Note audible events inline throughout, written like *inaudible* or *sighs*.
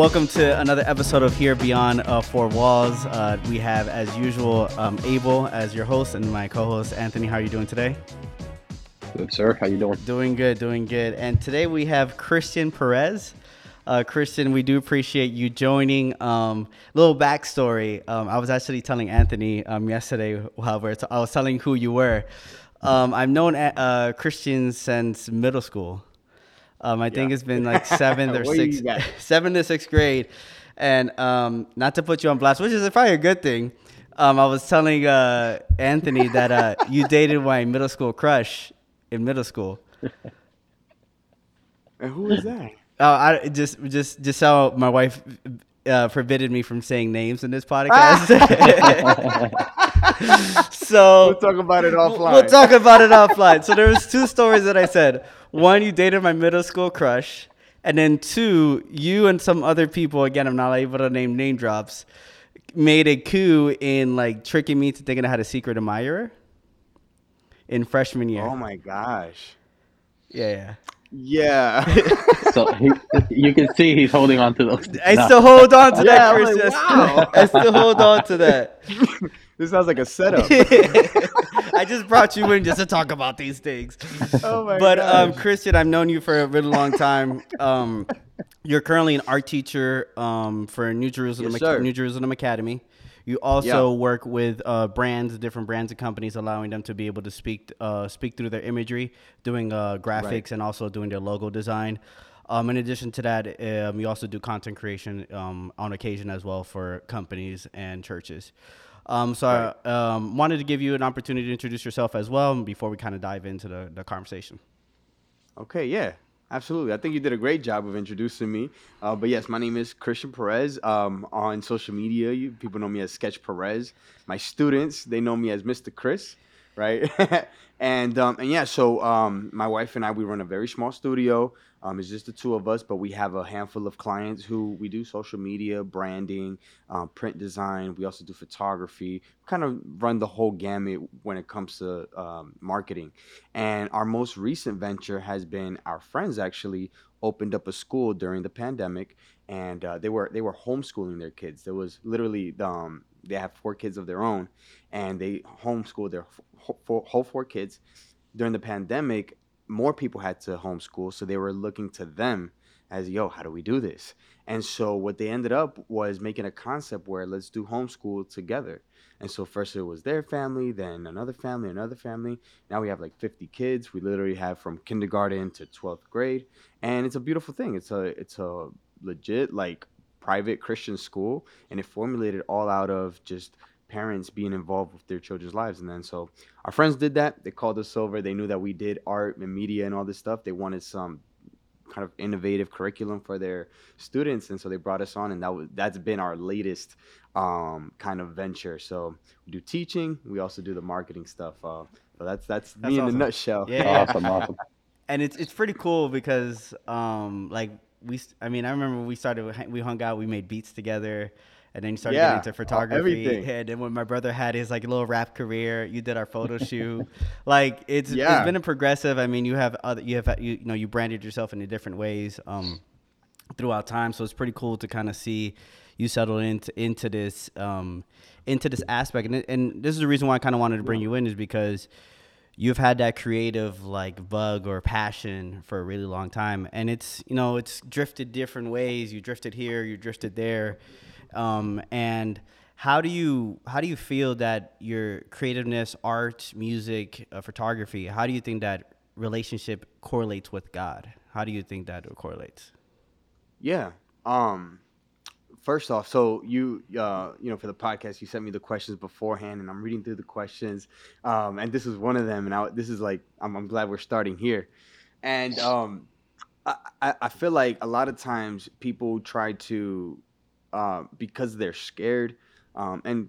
Welcome to another episode of Here Beyond uh, Four Walls. Uh, we have, as usual, um, Abel as your host and my co-host Anthony. How are you doing today? Good, sir. How you doing? Doing good, doing good. And today we have Christian Perez. Uh, Christian, we do appreciate you joining. Um, little backstory. Um, I was actually telling Anthony um, yesterday t- I was telling who you were. Um, I've known uh, Christian since middle school. Um, I think it's been like seventh *laughs* or sixth, *laughs* seventh to sixth grade. And um, not to put you on blast, which is probably a good thing. Um, I was telling uh, Anthony that uh, *laughs* you dated my middle school crush in middle school. And who is that? Oh, I just just just how my wife uh, forbidden me from saying names in this podcast. *laughs* so We'll talk about it offline. We'll talk about it offline. So there was two stories that I said. One, you dated my middle school crush, and then two, you and some other people. Again, I'm not able to name name drops. Made a coup in like tricking me to thinking I had a secret admirer in freshman year. Oh my gosh. yeah, Yeah. So he, you can see he's holding on to those. I No. still hold on to Yeah, that, I'm like, wow. I still hold on to that. *laughs* this sounds like a setup. *laughs* I just brought you in just to talk about these things. *laughs* oh my but um. Christian, I've known you for a really long time. Um, you're currently an art teacher um, for New Jerusalem, Yes, sir. New Jerusalem Academy. You also Yeah. work with uh, brands, different brands and companies, allowing them to be able to speak uh, speak through their imagery, doing uh, graphics, Right. and also doing their logo design. Um, in addition to that, um, you also do content creation um, on occasion as well for companies and churches. Um, so I um, wanted to give you an opportunity to introduce yourself as well before we kind of dive into the, the conversation. Okay, yeah, absolutely. I think you did a great job of introducing me. Uh, but yes, my name is Christian Perez. Um, on social media, you people know me as Sketch Perez. My students, they know me as Mr. Chris, right? *laughs* and um, and yeah, so um, my wife and I, we run a very small studio. Um, it's just the two of us, but we have a handful of clients who we do social media, branding, um, print design. We also do photography. Kind of run the whole gamut when it comes to um, marketing. And our most recent venture has been our friends actually opened up a school during the pandemic, and uh, they were they were homeschooling their kids. There was literally um, they have four kids of their own, and they homeschooled their wh- wh- whole four kids. During the pandemic, more people had to homeschool, so they were looking to them as yo, how do we do this? And so what they ended up was making a concept where let's do homeschool together. And so first it was their family, then another family, another family. Now we have like 50 kids. We literally have from kindergarten to 12th grade, and it's a beautiful thing. It's a it's a legit like private Christian school, and it formulated all out of just parents being involved with their children's lives. And then so our friends did that. They called us over. They knew that we did art and media and all this stuff. They wanted some kind of innovative curriculum for their students and so they brought us on and that was that's been our latest um, kind of venture so we do teaching we also do the marketing stuff uh, so that's that's, That's me in a nutshell Yeah. Awesome, awesome. *laughs* and it's it's pretty cool because um like we s- I mean I remember we started we hung out we made beats together and then you started Yeah, getting into uh, photography. everything. and then when my brother had his like little rap career you did our photo shoot. *laughs* Like it's Yeah. it's been a progressive. I mean you have other you have you, you know you branded yourself in different ways um throughout time. So it's pretty cool to kind of see you settle into into this um into this aspect. And, and this is the reason why I kind of wanted to bring you in is because you've had that creative like bug or passion for a really long time. And it's you know it's drifted different ways. You drifted here you drifted there um, and how do you how do you feel that your creativeness art music uh, photography how do you think that relationship correlates with god how do you think that correlates Yeah. Um first off, so you uh you know for the podcast you sent me the questions beforehand and I'm reading through the questions. Um and this is one of them and I, this is like I'm, I'm glad we're starting here. And um I, I I feel like a lot of times people try to uh, because they're scared um and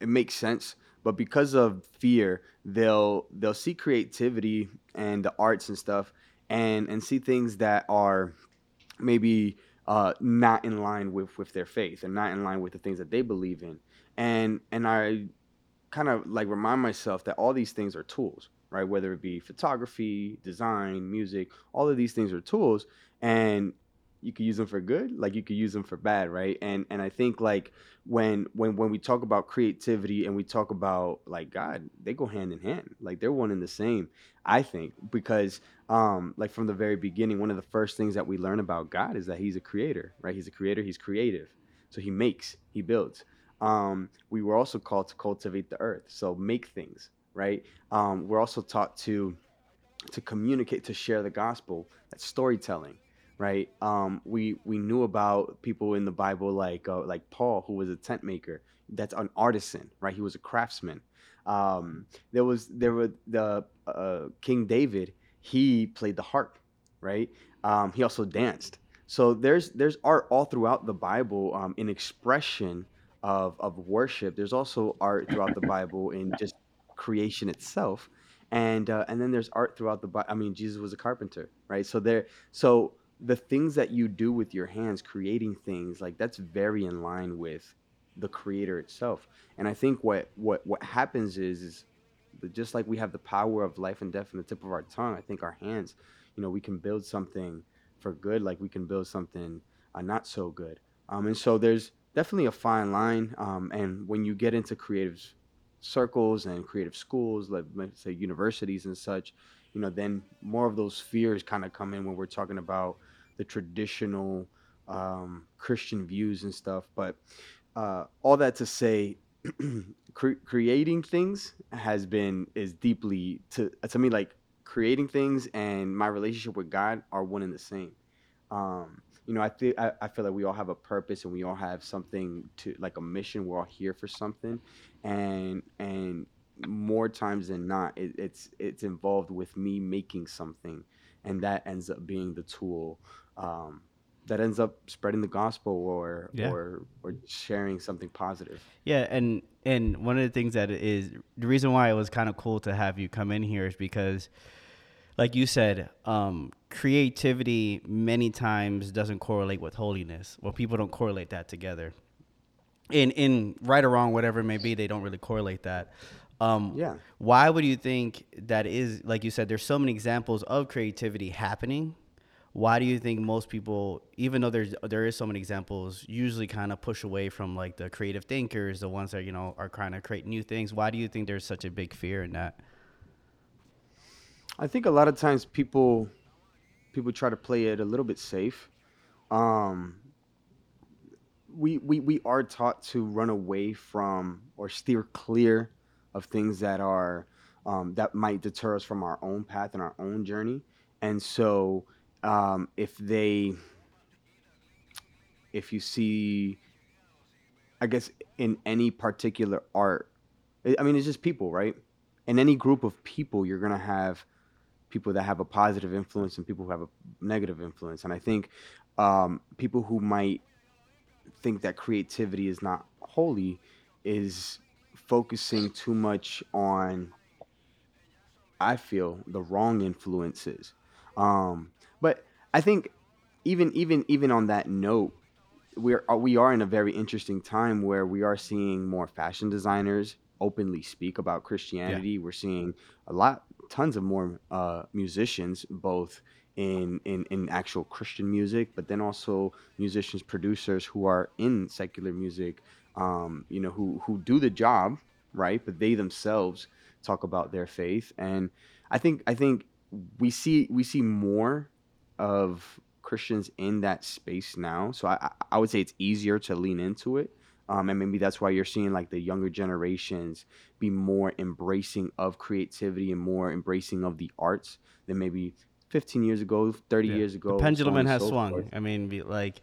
it makes sense but because of fear they'll they'll see creativity and the arts and stuff and and see things that are maybe uh, not in line with with their faith and not in line with the things that they believe in. And and i kind of like remind myself that all these things are tools right? Whether it be photography design music all of these things are tools. And you could use them for good like you could use them for bad right? And and i think like when when when we talk about creativity and we talk about like god they go hand in hand. Like they're one and the same i think because um like from the very beginning one of the first things that we learn about god is that he's a creator right? He's a creator he's creative. So he makes he builds. Um we were also called to cultivate the earth so make things right? Um we're also taught to to communicate to share the gospel. That's storytelling right? Um we we knew about people in the bible like uh, like paul who was a tent maker. That's an artisan right? He was a craftsman. Um there was there were the uh, king david he played the harp right? Um he also danced. So there's there's art all throughout the bible um in expression of of worship. There's also art throughout the bible in just creation itself. And uh, and then there's art throughout the bible i mean jesus was a carpenter right? So there so the things that you do with your hands creating things like that's very in line with the creator itself. And i think what what what happens is is just like we have the power of life and death in the tip of our tongue i think our hands you know we can build something for good like we can build something uh, not so good. Um, and so there's definitely a fine line um, and when you get into creative circles and creative schools like let's say universities and such you know then more of those fears kind of come in when we're talking about the traditional um, Christian views and stuff. But uh, all that to say, *clears throat* cre- creating things has been is deeply to to me like creating things and my relationship with God are one and the same. Um, you know, I I, I feel like we all have a purpose and we all have something to like a mission. We're all here for something, and and more times than not, it, it's it's involved with me making something, and that ends up being the tool um, that ends up spreading the gospel or Yeah. or or sharing something positive. Yeah, and and one of the things that is the reason why it was kind of cool to have you come in here is because, like you said, um, creativity many times doesn't correlate with holiness, Well, people don't correlate that together. In in right or wrong, whatever it may be, they don't really correlate that. Um, Yeah. Why would you think that is? Like you said, there's so many examples of creativity happening. Why do you think most people, even though there's there is so many examples, usually kind of push away from like the creative thinkers, the ones that you know are trying to create new things? Why do you think there's such a big fear in that? I think a lot of times people people try to play it a little bit safe. Um, we, we we are taught to run away from or steer clear of things that are um, that might deter us from our own path and our own journey. And so, um, if they, if you see, I guess in any particular art, I mean, it's just people, right? In any group of people, you're gonna have people that have a positive influence and people who have a negative influence. And I think um, people who might think that creativity is not holy is focusing too much on I feel the wrong influences. Um, but I think even even even on that note, we're we are in a very interesting time where we are seeing more fashion designers openly speak about Christianity. We're seeing a lot, tons of more uh, musicians, both in, in in actual Christian music, but then also musicians, producers who are in secular music. Um, you know, who who do the job, right? But they themselves talk about their faith, and I think I think we see we see more of Christians in that space now. So I I- would say it's easier to lean into it. Um, and maybe that's why you're seeing like the younger generations be more embracing of creativity and more embracing of the arts than maybe 15 years ago, 30 Yeah. years ago. the pendulum and has so swung. forth. I mean, be, like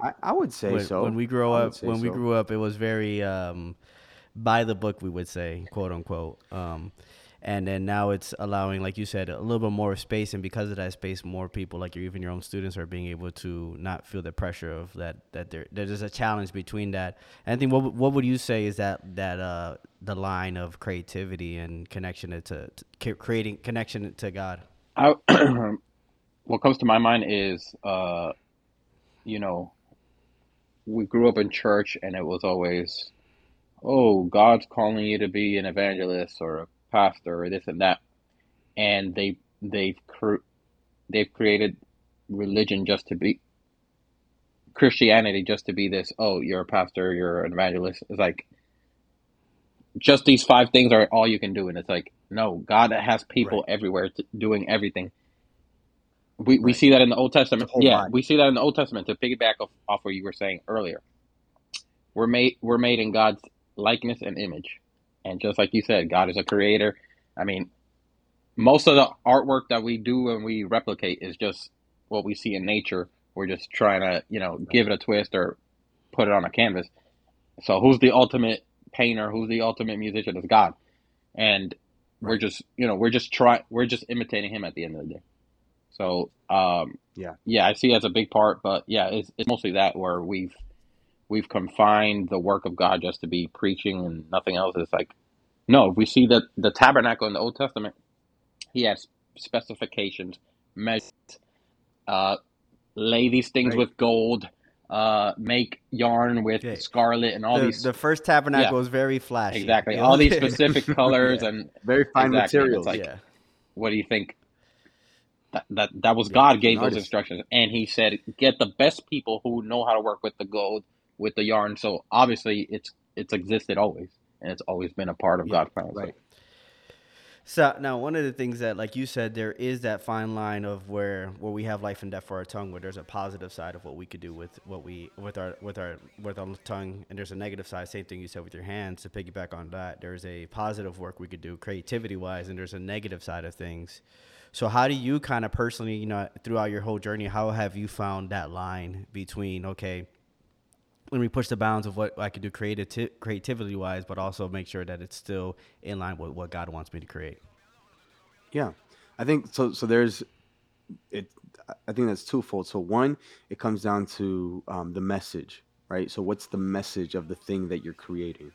I, I would say when, so. when we grew up, when we grew up, it was very um, by the book, we would say, quote unquote. Um, and then now it's allowing, like you said, a little bit more space, and because of that space, more people, like even your own students, are being able to not feel the pressure of that. That there, there's a challenge between that. And I think what what would you say is that that uh, the line of creativity and connection to, to creating connection to God. I, *clears throat* what comes to my mind is, uh, you know, we grew up in church and it was always, oh, God's calling you to be an evangelist or a pastor or this and that, and they they've cr they've created religion just to be Christianity just to be this. Oh, you're a pastor, you're an evangelist. It's like just these five things are all you can do, and it's like no, God has people Right. everywhere to, doing everything. We we see that in the Old Testament. whole Yeah, body. we see that in the Old Testament. To piggyback off, off what you were saying earlier, we're made we're made in God's likeness and image, and just like you said, God is a creator. I mean, most of the artwork that we do and we replicate is just what we see in nature. We're just trying to you know give it a twist or put it on a canvas. So who's the ultimate painter? Who's the ultimate musician? It's God, and we're just you know we're just try we're just imitating him at the end of the day. So um, Yeah. yeah, I see as a big part, but yeah, it's, it's mostly that where we've we've confined the work of God just to be preaching and nothing else. It's like no, we see that the tabernacle in the Old Testament, he has specifications, measures, uh, lay these things Right. with gold, uh, make yarn with Yeah. scarlet, and all the, these the first tabernacle is very flashy. exactly You *laughs* all these specific *laughs* colors Yeah. and Very fine Exactly. materials. It's like- yeah. what do you think? That that, that was Yeah, God gave an those instructions, and He said, "Get the best people who know how to work with the gold, with the yarn." So obviously, it's it's existed always, and it's always been a part of Yeah, God's plan. So- right. So now one of the things that, like you said, there is that fine line of where where we have life and death for our tongue, where there's a positive side of what we could do with what we with our with our with our tongue, and there's a negative side. Same thing you said with your hands. To piggyback on that, there's a positive work we could do creativity wise, and there's a negative side of things. So how do you kind of personally, you know, throughout your whole journey, how have you found that line between okay, let me push the bounds of what I could do creative creativity wise, but also make sure that it's still in line with what God wants me to create. Yeah, I think so. So there's it. I think that's twofold. So one, it comes down to um, the message, right? So what's the message of the thing that you're creating?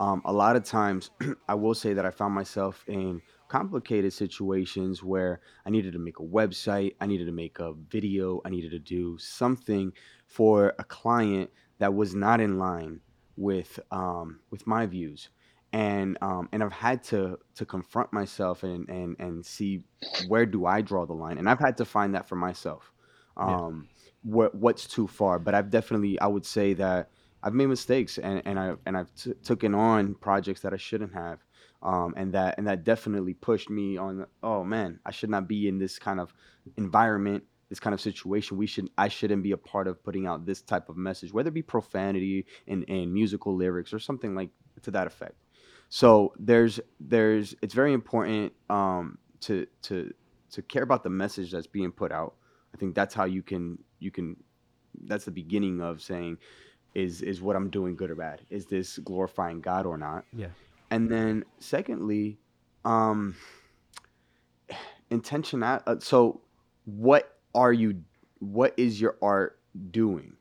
Um, a lot of times, *clears throat* I will say that I found myself in complicated situations where I needed to make a website, I needed to make a video, I needed to do something for a client that was not in line with um, with my views, and um, and I've had to to confront myself and and and see where do I draw the line, and I've had to find that for myself. Yeah. Um, what what's too far? But I've definitely I would say that I've made mistakes and and I and I've t- taken on projects that I shouldn't have. Um, and that and that definitely pushed me on. Oh man, I should not be in this kind of environment, this kind of situation. We should I shouldn't be a part of putting out this type of message, whether it be profanity and and musical lyrics or something like to that effect. So there's there's it's very important um, to to to care about the message that's being put out. I think that's how you can you can that's the beginning of saying is is what I'm doing good or bad? Is this glorifying God or not? Yeah. And then secondly, um *sighs* intention uh, so what are you what is your art doing?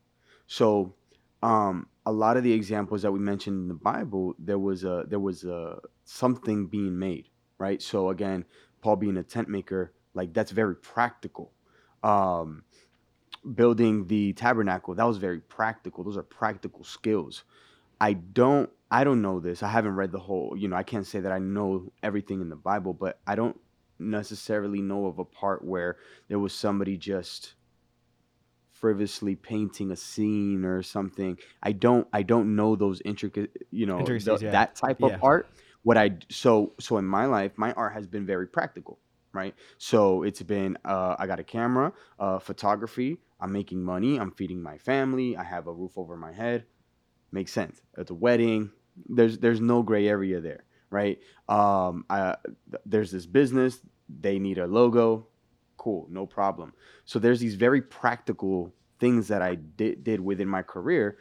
So um a lot of the examples that we mentioned in the Bible, there was a there was a something being made, right? So again, Paul being a tent maker, like that's very practical. Um building the tabernacle, that was very practical. Those are practical skills. I don't I don't know this. I haven't read the whole, you know, I can't say that I know everything in the Bible, but I don't necessarily know of a part where there was somebody just frivolously painting a scene or something. I don't I don't know those intricate, you know, yeah. that type Yeah. of art. What I so so in my life, my art has been very practical, right? So it's been uh, I got a camera, uh, photography. I'm making money. I'm feeding my family. I have a roof over my head. Makes sense. It's a wedding. There's there's no gray area there, right? Um, I, there's this business. They need a logo. Cool, no problem. So there's these very practical things that I did did within my career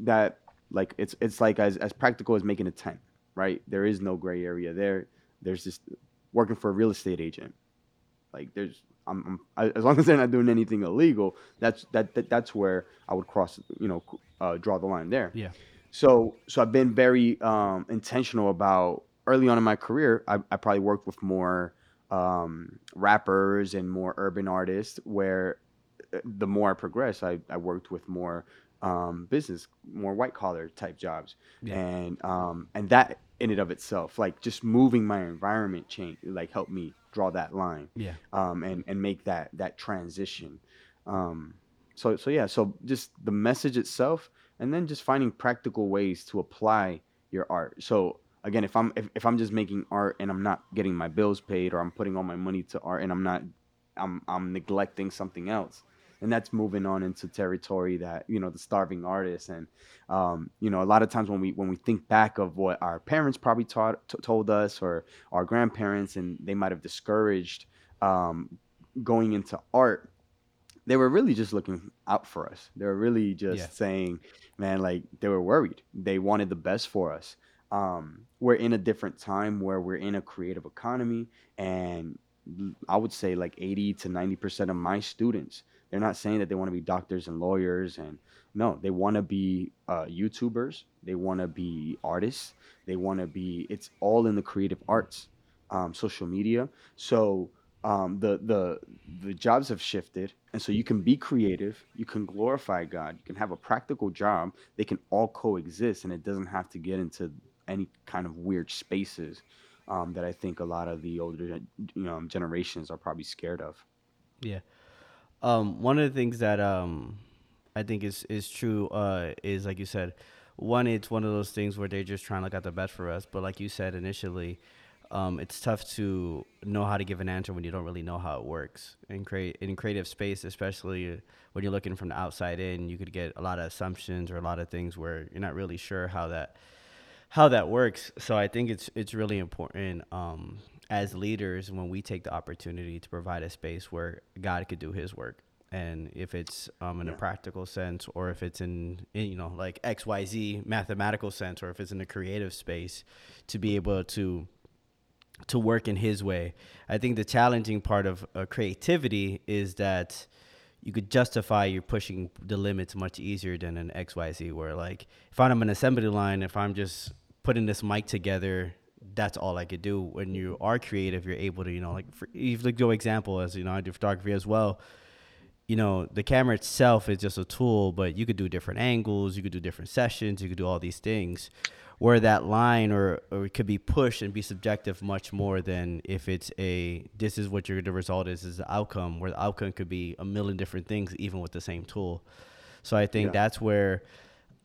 that like it's it's like as as practical as making a tent, right? There is no gray area there. There's just working for a real estate agent. Like there's I'm, I'm as long *laughs* as they're not doing anything illegal, that's that, that that's where I would cross, you know, uh, draw the line there. Yeah. So so I've been very um, intentional about early on in my career. I, I probably worked with more um, rappers and more urban artists. Where uh, the more I progressed, I, I worked with more um, business, more white collar type jobs, Yeah. and um, and that in and of itself, like just moving my environment change, like helped me draw that line Yeah. um, and and make that that transition. Um, so so yeah, so just the message itself, and then just finding practical ways to apply your art. So again, if I'm if, if I'm just making art and I'm not getting my bills paid, or I'm putting all my money to art and I'm not, I'm I'm neglecting something else, and that's moving on into territory that you know the starving artist. And um, you know a lot of times when we when we think back of what our parents probably taught t- told us or our grandparents and they might have discouraged um, going into art they were really just looking out for us. They were really just Yeah. saying man like they were worried. They wanted the best for us um, we're in a different time where we're in a creative economy and i would say like 80 to 90 percent of my students they're not saying that they want to be doctors and lawyers and no, they want to be uh, YouTubers. They want to be artists. They want to be. It's all in the creative arts, um, social media. So um, the the the jobs have shifted, and so you can be creative. You can glorify God. You can have a practical job. They can all coexist, and it doesn't have to get into any kind of weird spaces um, that I think a lot of the older you know, generations are probably scared of. Yeah. Um, one of the things that um, I think is is true uh, is like you said, one it's one of those things where they're just trying to look out the best for us. But like you said initially, um, it's tough to know how to give an answer when you don't really know how it works. In create in creative space, especially when you're looking from the outside in, you could get a lot of assumptions or a lot of things where you're not really sure how that how that works. So I think it's it's really important um, as leaders when we take the opportunity to provide a space where God could do His work, and if it's um, in a practical sense, or if it's in, in you know like X Y Z mathematical sense, or if it's in a creative space, to be able to to work in His way. I think the challenging part of uh, creativity is that you could justify you're pushing the limits much easier than an XYZ where like if I'm an assembly line, if I'm just putting this mic together, that's all I could do. When you are creative, you're able to, you know, like for if like your example as you know, I do photography as well. You know, the camera itself is just a tool, but you could do different angles, you could do different sessions, you could do all these things. Where that line or, or it could be pushed and be subjective much more than if it's a this is what your the result is is the outcome where the outcome could be a million different things even with the same tool. So I think Yeah. that's where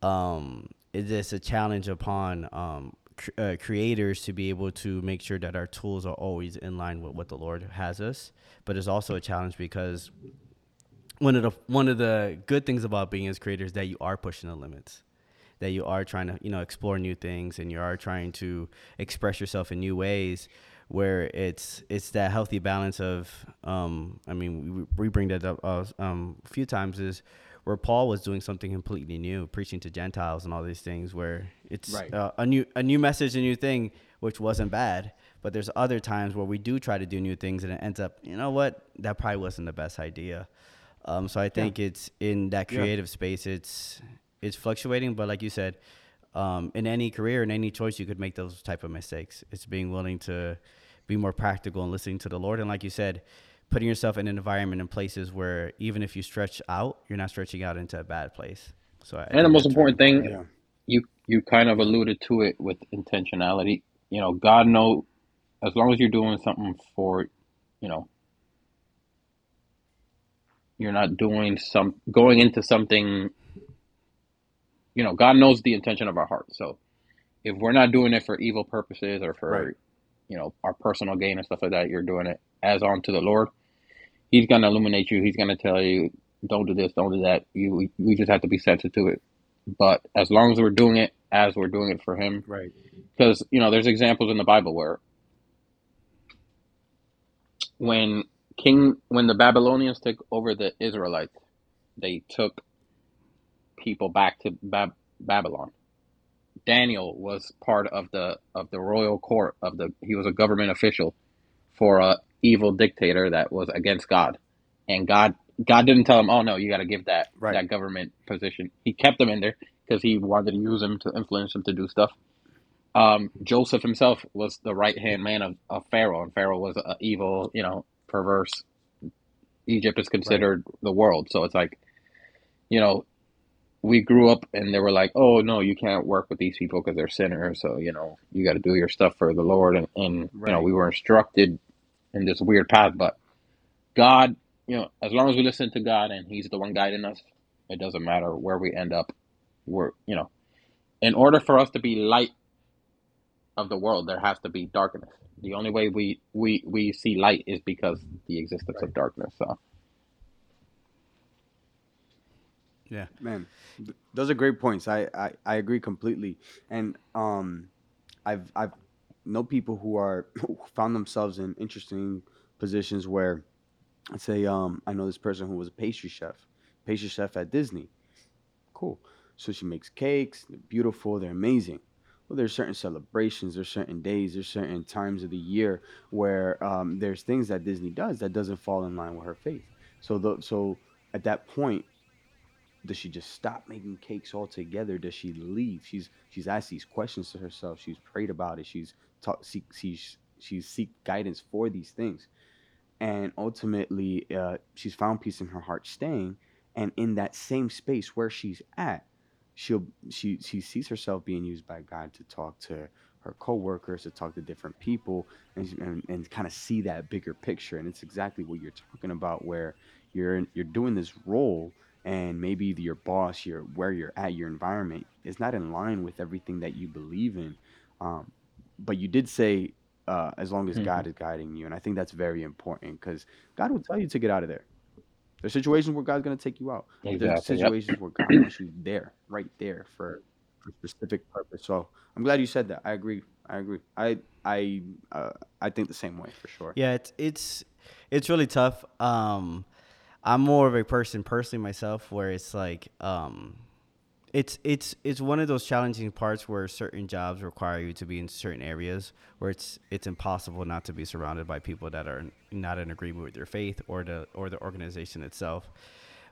um, it is a challenge upon um, cr- uh, creators to be able to make sure that our tools are always in line with what the Lord has us. But it's also a challenge because one of the one of the good things about being as creators that you are pushing the limits that you are trying to you know explore new things and you are trying to express yourself in new ways where it's it's that healthy balance of um i mean we, we bring that up uh, um, a few times is where paul was doing something completely new preaching to gentiles and all these things where it's Right. uh, a new a new message a new thing which wasn't bad but there's other times where we do try to do new things and it ends up you know what that probably wasn't the best idea um, so I think it's in that Yeah. creative space. It's it's fluctuating, but like you said, um, in any career, in any choice, you could make those type of mistakes. It's being willing to be more practical and listening to the Lord, and like you said, putting yourself in an environment and places where even if you stretch out, you're not stretching out into a bad place. So I, I And the most important thing, Yeah. you you kind of alluded to it with intentionality. You know, God know as long as you're doing something for, you know, you're not doing some going into something. You know, God knows the intention of our heart. So, if we're not doing it for evil purposes or for, Right. you know, our personal gain and stuff like that, you're doing it as unto the Lord. He's gonna illuminate you. He's gonna tell you, don't do this, don't do that. You, we, we just have to be sensitive to it. But as long as we're doing it as we're doing it for Him, Right. because you know, there's examples in the Bible where when King, when the Babylonians took over the Israelites, they took people back to Bab- Babylon. Daniel was part of the of the royal court of the. He was a government official for a evil dictator that was against God, and God God didn't tell him, "Oh no, you got to give that Right. that government position." He kept him in there because he wanted to use him to influence him to do stuff. Um, Joseph himself was the right hand man of, of Pharaoh, and Pharaoh was a evil, you know, perverse. Egypt is considered the world, so it's like, you know, we grew up and they were like, "Oh no, you can't work with these people because they're sinners." So you know, you got to do your stuff for the Lord, and, and you know, we were instructed in this weird path, but God, you know, as long as we listen to God and He's the one guiding us, it doesn't matter where we end up. We're, you know, in order for us to be light of the world, there has to be darkness. The only way we we we see light is because the existence of darkness. So Yeah. Man, th- those are great points. I, I, I agree completely. And um, I've I've know people who are found themselves in interesting positions where, let's say, um, I know this person who was a pastry chef, pastry chef at Disney. Cool. So she makes cakes. They're beautiful. They're amazing. Well, there's certain celebrations. There's certain days. There's certain times of the year where um, there's things that Disney does that doesn't fall in line with her faith. So the, so at that point, does she just stop making cakes altogether? Does she leave? She's she's asked these questions to herself. She's prayed about it. She's taught seek seek guidance for these things, and ultimately uh, she's found peace in her heart staying. And in that same space where she's at, she'll she she sees herself being used by God to talk to her coworkers, to talk to different people, and and, and kind of see that bigger picture. And it's exactly what you're talking about, where you're you're doing this role and maybe your boss, your where you're at, your environment is not in line with everything that you believe in. Um, but you did say uh, as long as hmm God is guiding you, and I think that's very important because God will tell you to get out of there. There's situations where God's gonna take you out, but there's exactly, yep. situations where God wants you there, right there for for a specific purpose. So I'm glad you said that. I agree. I agree. I I uh, I think the same way for sure. Yeah, it's it's it's really tough. Um, I'm more of a person personally myself where it's like um, it's it's it's one of those challenging parts where certain jobs require you to be in certain areas where it's it's impossible not to be surrounded by people that are not in agreement with your faith or the or the organization itself.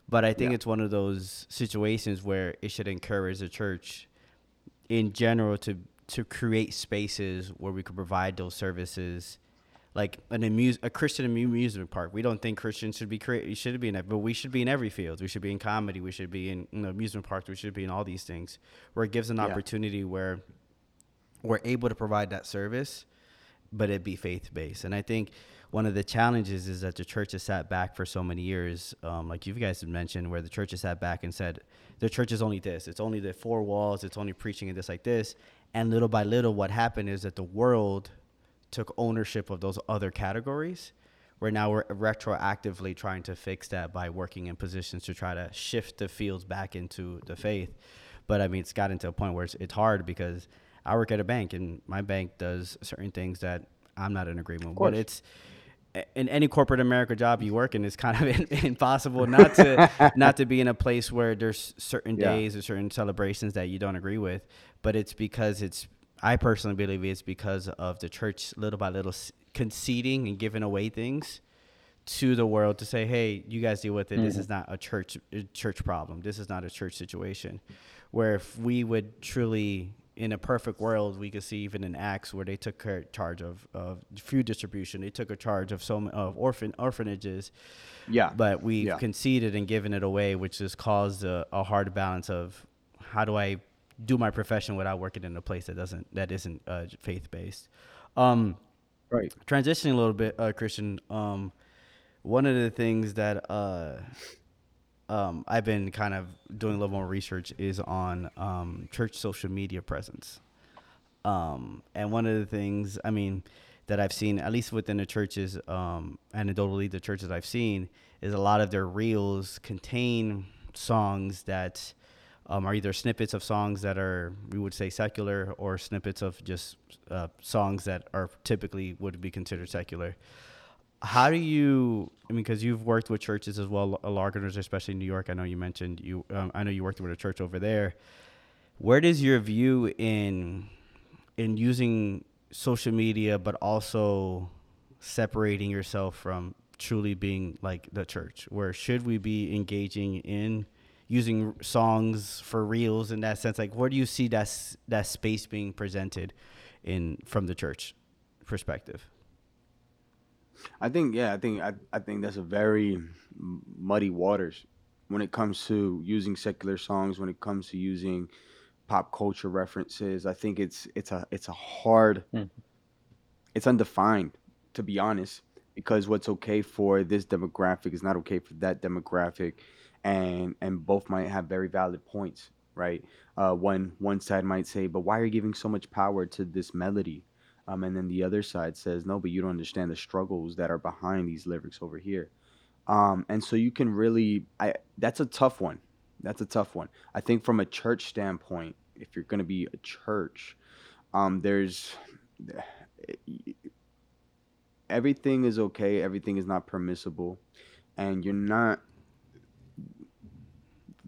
But I think Yeah. it's one of those situations where it should encourage the church in general to to create spaces where we could provide those services like an amuse a Christian amusement park. We don't think Christians should be create should be in it, but we should be in every field. We should be in comedy. We should be in you know, amusement parks. We should be in all these things where it gives an Yeah. opportunity where we're able to provide that service, but it be faith based. And I think one of the challenges is that the church has sat back for so many years, um, like you guys have mentioned, where the church has sat back and said, the church is only this. It's only the four walls. It's only preaching and this like this. And little by little, what happened is that the world took ownership of those other categories. Where now we're retroactively trying to fix that by working in positions to try to shift the fields back into the faith. But I mean, it's gotten to a point where it's, it's hard because I work at a bank and my bank does certain things that I'm not in agreement with. But it's in any corporate America job you work in, it's kind of *laughs* impossible not to *laughs* not to be in a place where there's certain Yeah. days or certain celebrations that you don't agree with. But it's because it's I personally believe it's because of the church little by little conceding and giving away things to the world to say, "Hey, you guys deal with it. This mm-hmm. is not a church a church problem. This is not a church situation." Where if we would truly, in a perfect world, we could see even in Acts where they took charge of, of food distribution, they took a charge of some of orphan orphanages, Yeah. but we Yeah. conceded and given it away, which has caused a, a hard balance of how do I do my profession without working in a place that doesn't that isn't uh, faith based. Um, right. transitioning a little bit, uh, Christian. Um, one of the things that uh, um, I've been kind of doing a little more research is on um, church social media presence. Um, and one of the things, I mean, that I've seen, at least within the churches, um, anecdotally, the churches I've seen, is a lot of their reels contain songs that um, are either snippets of songs that are, we would say, secular, or snippets of just uh, songs that are typically would be considered secular. How do you? I mean, because you've worked with churches as well, largers, especially in New York. I know you mentioned you. Um, I know you worked with a church over there. Where does your view in in using social media, but also separating yourself from truly being like the church? Where should we be engaging in using songs for reels in that sense? Like, where do you see that that space being presented in from the church perspective? I think yeah, I think I, I think that's a very muddy waters when it comes to using secular songs, when it comes to using pop culture references. I think it's it's a it's a hard Mhm. it's undefined to be honest because what's okay for this demographic is not okay for that demographic, and and both might have very valid points, right? Uh, one one side might say, but why are you giving so much power to this melody? Um, and then the other side says, no, but you don't understand the struggles that are behind these lyrics over here. Um, and so you can really, I that's a tough one. That's a tough one. I think from a church standpoint, if you're going to be a church, um, there's everything is okay. Everything is not permissible, and you're not.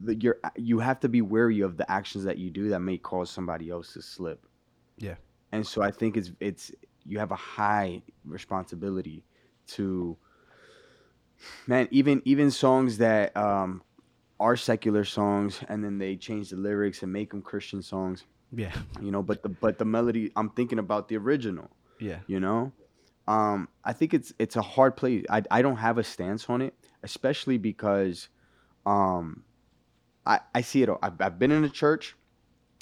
You're you have to be wary of the actions that you do that may cause somebody else to slip. Yeah. And so I think it's it's you have a high responsibility to man even even songs that um are secular songs and then they change the lyrics and make them Christian songs. Yeah. You know, but the but the melody I'm thinking about the original. Yeah. You know? Um I think it's it's a hard play. I I don't have a stance on it, especially because um I I see it all. I've, I've been in a church.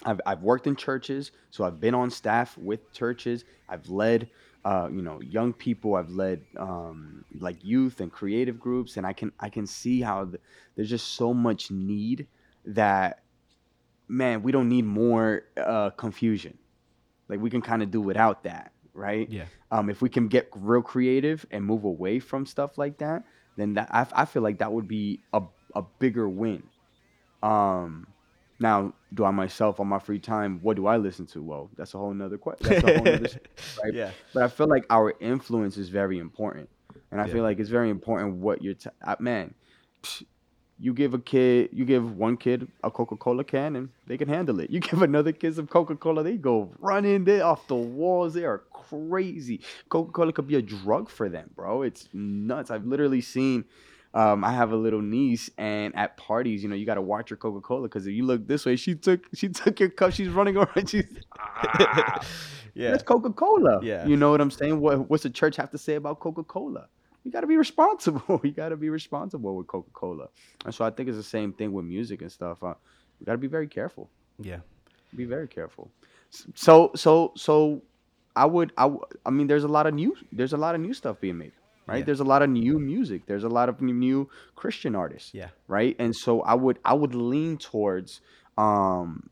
I've I've worked in churches, so I've been on staff with churches. I've led uh, you know, young people. I've led um, like youth and creative groups, and I can I can see how the, there's just so much need that man, we don't need more uh, confusion. Like we can kind of do without that, right? Yeah. Um, if we can get real creative and move away from stuff like that, then that I, I feel like that would be a a bigger win. Um, now, do I myself on my free time, what do I listen to? Well, that's a whole nother question. That's a whole nother, *laughs* right? Yeah. But I feel like our influence is very important, and I Yeah. feel like it's very important what you're. T- uh, man, psh, you give a kid, you give one kid a Coca Cola can, and they can handle it. You *laughs* give another kid some Coca Cola, they go running, they off the walls. They are crazy. Coca Cola could be a drug for them, bro. It's nuts. I've literally seen. Um, I have a little niece, and at parties, you know, you got to watch your Coca Cola because if you look this way, she took she *laughs* took your cup. She's running around. She's *laughs* ah, yeah. that's Coca Cola. Yeah. You know what I'm saying? What what's the church have to say about Coca Cola? You got to be responsible. *laughs* You got to be responsible with Coca Cola. And so I think it's the same thing with music and stuff. Uh, we got to be very careful. Yeah. Be very careful. So so so I would I w- I mean there's a lot of new there's a lot of new stuff being made. Right? Yeah. There's a lot of new music. There's a lot of new- Christian artists Yeah. right and so i would i would lean towards um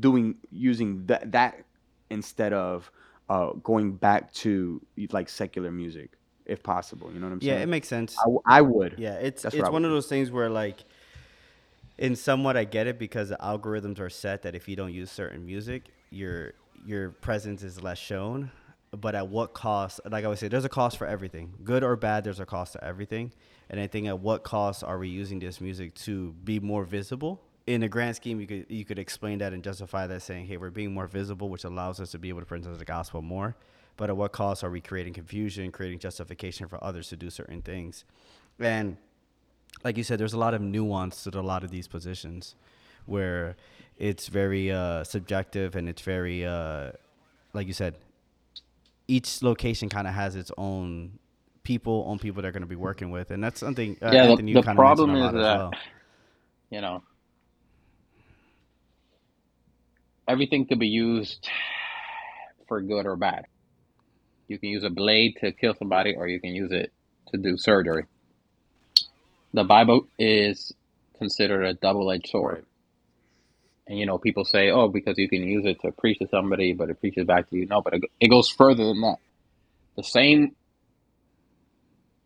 doing using that that instead of uh going back to like secular music if possible you know what i'm Yeah, saying Yeah, it makes sense. I would Yeah, it's That's it's one of do. those things where like in somewhat I get it because the algorithms are set that if you don't use certain music, your your presence is less shown. But at what cost? Like I always say, there's a cost for everything, good or bad. There's a cost to everything, and I think at what cost are we using this music to be more visible? In the grand scheme, you could you could explain that and justify that saying, "Hey, we're being more visible, which allows us to be able to present the gospel more." But at what cost are we creating confusion, creating justification for others to do certain things? And like you said, there's a lot of nuance to a lot of these positions where it's very uh, subjective and it's very, uh, like you said, each location kind of has its own people, own people they're going to be working with, and that's something. Uh, Yeah, the- Anthony, you the problem is that- well. you know, everything could be used for good or bad. You can use a blade to kill somebody, or you can use it to do surgery. The Bible is considered a double-edged sword. Right. And you know, people say, "Oh, because you can use it to preach to somebody, but it preaches back to you." No, but it, it goes further than that. The same.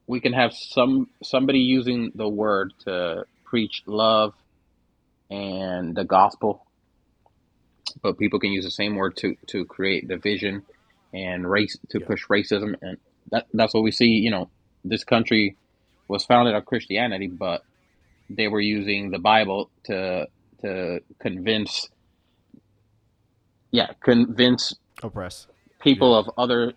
We can have some somebody using the word to preach love and the gospel, but people can use the same word to to create division and race to Yeah. push racism, and that that's what we see. You know, this country was founded on Christianity, but they were using the Bible to to convince, yeah, convince Oppress. people of other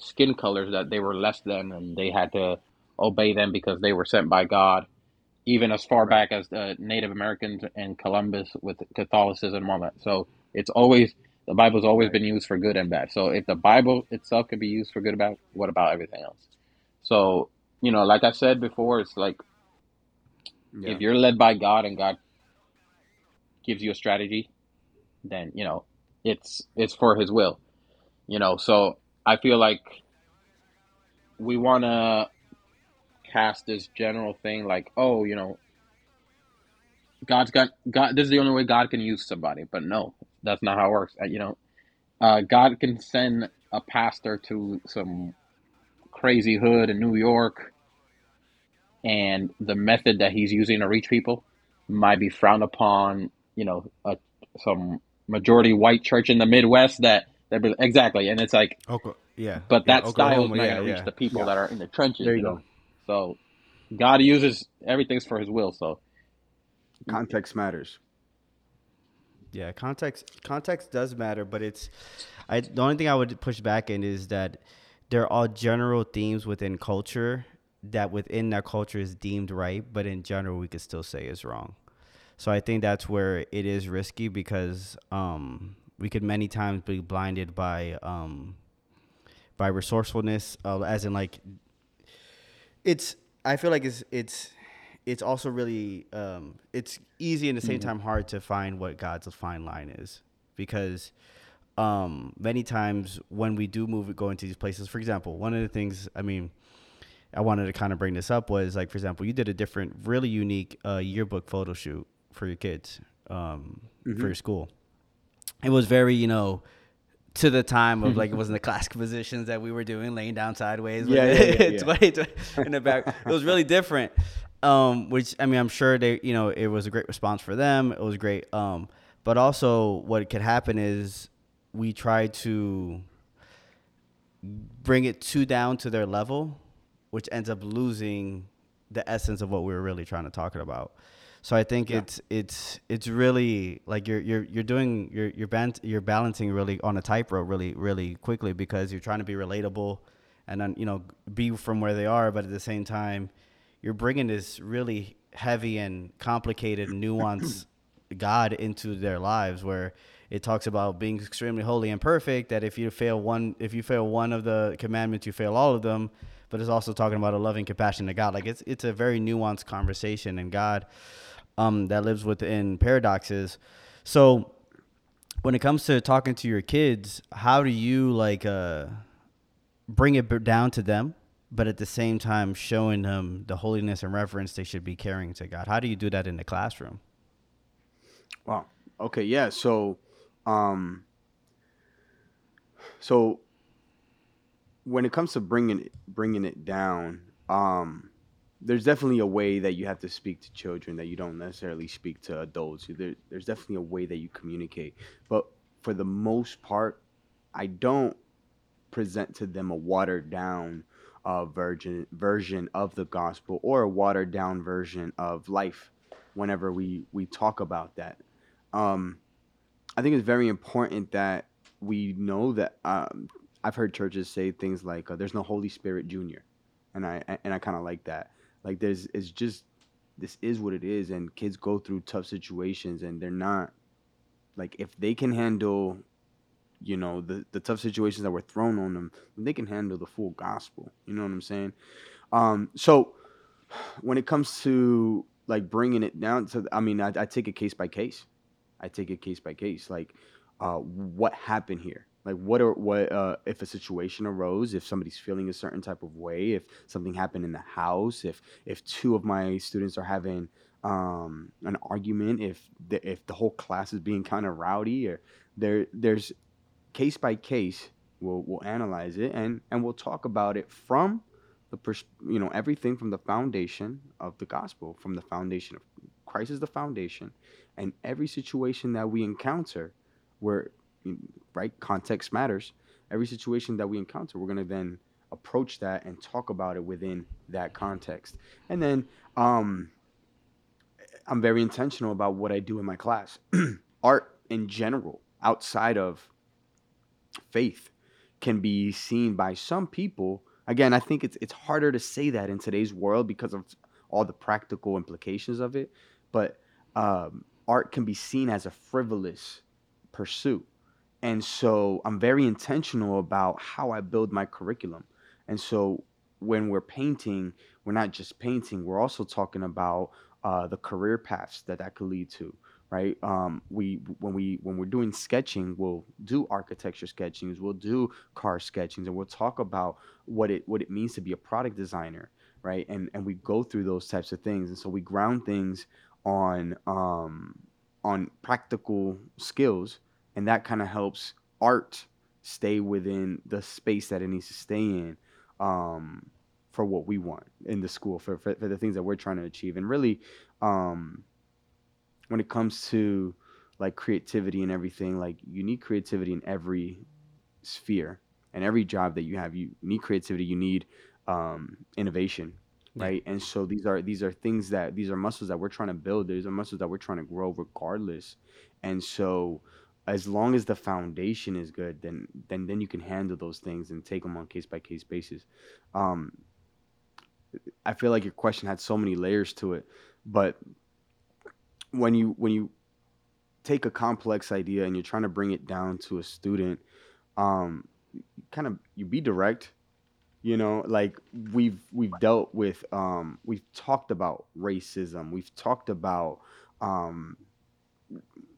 skin colors that they were less than and they had to obey them because they were sent by God. Even as far back as the Native Americans and Columbus with Catholicism and all that. So it's always the Bible's always Right. been used for good and bad. So if the Bible itself can be used for good and bad, what about everything else? So, you know, like I said before, it's like Yeah. if you're led by God and God gives you a strategy, then you know it's it's for His will. You know, so I feel like we want to cast this general thing like, oh, you know, God's got God. This is the only way God can use somebody, but no, that's not how it works. Uh, you know, uh, God can send a pastor to some crazy hood in New York, and the method that he's using to reach people might be frowned upon. You know, a, some majority white church in the Midwest that that be, exactly, and it's like, Oka- yeah, but yeah, that style is not yeah, going to reach yeah. the people Yeah. that are in the trenches. There you know? go. So God uses everything's for His will. So Context matters. Yeah, context context does matter, but it's I the only thing I would push back in is that there are general themes within culture that within that culture is deemed right, but in general we could still say is wrong. So I think that's where it is risky because um, we could many times be blinded by um, by resourcefulness, uh, as in like it's. I feel like it's it's it's also really um, it's easy and at the same time hard to find what God's fine line is because um, many times when we do move go into these places, for example, one of the things I mean. I wanted to kind of bring this up was like, for example, you did a different, really unique uh, yearbook photo shoot for your kids um, for your school. It was very, you know, to the time of like it wasn't the classic *laughs* positions that we were doing, laying down sideways. Yeah, with yeah, yeah, *laughs* yeah. 20 20 in the back. It was really different. Um, which I mean, I'm sure they, you know, it was a great response for them. It was great. Um, but also, what could happen is we try to bring it too down to their level, which ends up losing the essence of what we were really trying to talk about. So I think it's it's it's really like you're you're you're doing you're you're ban- you're balancing really on a tightrope really really quickly because you're trying to be relatable and then you know be from where they are, but at the same time you're bringing this really heavy and complicated *coughs* nuance God into their lives where it talks about being extremely holy and perfect that if you fail one if you fail one of the commandments you fail all of them. But it's also talking about a loving compassion to God. Like it's it's a very nuanced conversation and God um that lives within paradoxes so when it comes to talking to your kids how do you like uh bring it down to them but at the same time showing them the holiness and reverence they should be carrying to God how do you do that in the classroom Wow. Okay. Yeah. So, um, so when it comes to bringing it, bringing it down, um, there's definitely a way that you have to speak to children that you don't necessarily speak to adults. There, there's definitely a way that you communicate, but for the most part, I don't present to them a watered down uh, version version of the gospel or a watered down version of life. Whenever we we talk about that, um, I think it's very important that we know that. Um, I've heard churches say things like, uh, "There's no Holy Spirit Junior," and I and I kind of like that. Like, there's it's just this is what it is, and kids go through tough situations, and they're not like if they can handle you know the the tough situations that were thrown on them they can handle the full gospel. You know what i'm saying? Um so when it comes to like bringing it down to i mean i, I take it case by case. I take it case by case. Like uh what happened here like what are what uh if a situation arose if somebody's feeling a certain type of way if something happened in the house if if two of my students are having um an argument if the, if the whole class is being kind of rowdy or there there's case by case we'll we'll analyze it and and we'll talk about it from the pers- you know everything from the foundation of the gospel from the foundation of Christ is the foundation. And every situation that we encounter where right? Context matters. Every situation that we encounter we're to then approach that and talk about it within that context. And then um I'm very intentional about what I do in my class. *clears throat* Art in general outside of faith can be seen by some people. Again i think it's it's harder to say that in today's world because of all the practical implications of it but um, art can be seen as a frivolous pursuit and so i'm very intentional about how i build my curriculum and so when we're painting we're not just painting we're also talking about uh, the career paths that that could lead to right? Um, we when we when we're doing sketching, we'll do architecture sketchings, we'll do car sketchings, and we'll talk about what it what it means to be a product designer, right? And and we go through those types of things, and so we ground things on um, on practical skills, and that kind of helps art stay within the space that it needs to stay in. Um, for what we want in the school for, for, for the things that we're trying to achieve and really um, when it comes to like creativity and everything like you need creativity in every sphere and every job that you have you need creativity you need um, innovation Yeah. right and so these are these are things that these are muscles that we're trying to build these are muscles that we're trying to grow regardless and so as long as the foundation is good then then then you can handle those things and take them on case by case basis um, I feel like your question had so many layers to it, but when you when you take a complex idea and you're trying to bring it down to a student, um, kind of you be direct. You know, like we've we've dealt with, um, we've talked about racism, we've talked about um,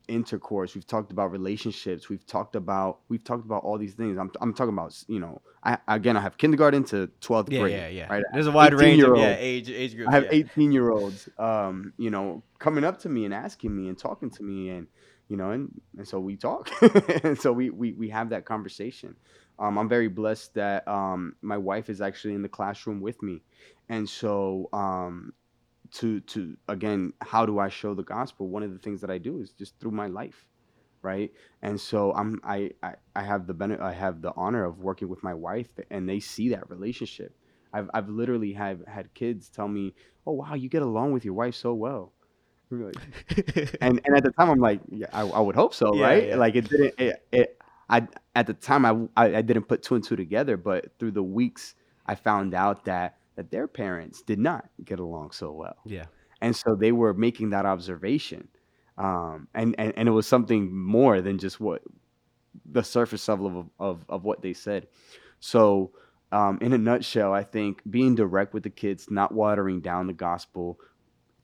intercourse, we've talked about relationships, we've talked about we've talked about all these things. I'm I'm talking about you know, I again I have kindergarten to twelfth Yeah, grade. yeah, yeah. right? There's a wide range of yeah, age age groups. I have yeah. 18 year olds, um, you know, coming up to me and asking me and talking to me, and you know, and, and so we talk, *laughs* and so we, we we have that conversation. Um, I'm very blessed that um, my wife is actually in the classroom with me, and so um, to to again, how do I show the gospel? One of the things that I do is just through my life, right? And so I'm I I, I have the benefit, I have the honor of working with my wife, and they see that relationship. I've I've literally have had kids tell me, "Oh wow, you get along with your wife so well." Like- *laughs* and and at the time I'm like, yeah, I, I would hope so, Yeah, right? yeah. Like it didn't. It, it I at the time I, I I didn't put two and two together, but through the weeks I found out that that their parents did not get along so well. Yeah. and so they were making that observation um, and, and and it was something more than just what the surface level of, of, of what they said. So um, in a nutshell i think being direct with the kids not watering down the gospel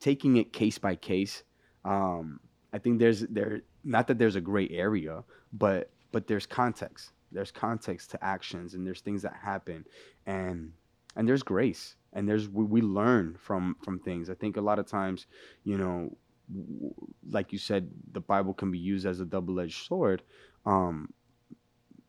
taking it case by case um, i think there's there not that there's a gray area but but there's context. There's context to actions and there's things that happen. And and there's grace and there's we, we learn from from things. I think a lot of times you know like you said the bible can be used as a double-edged sword. Um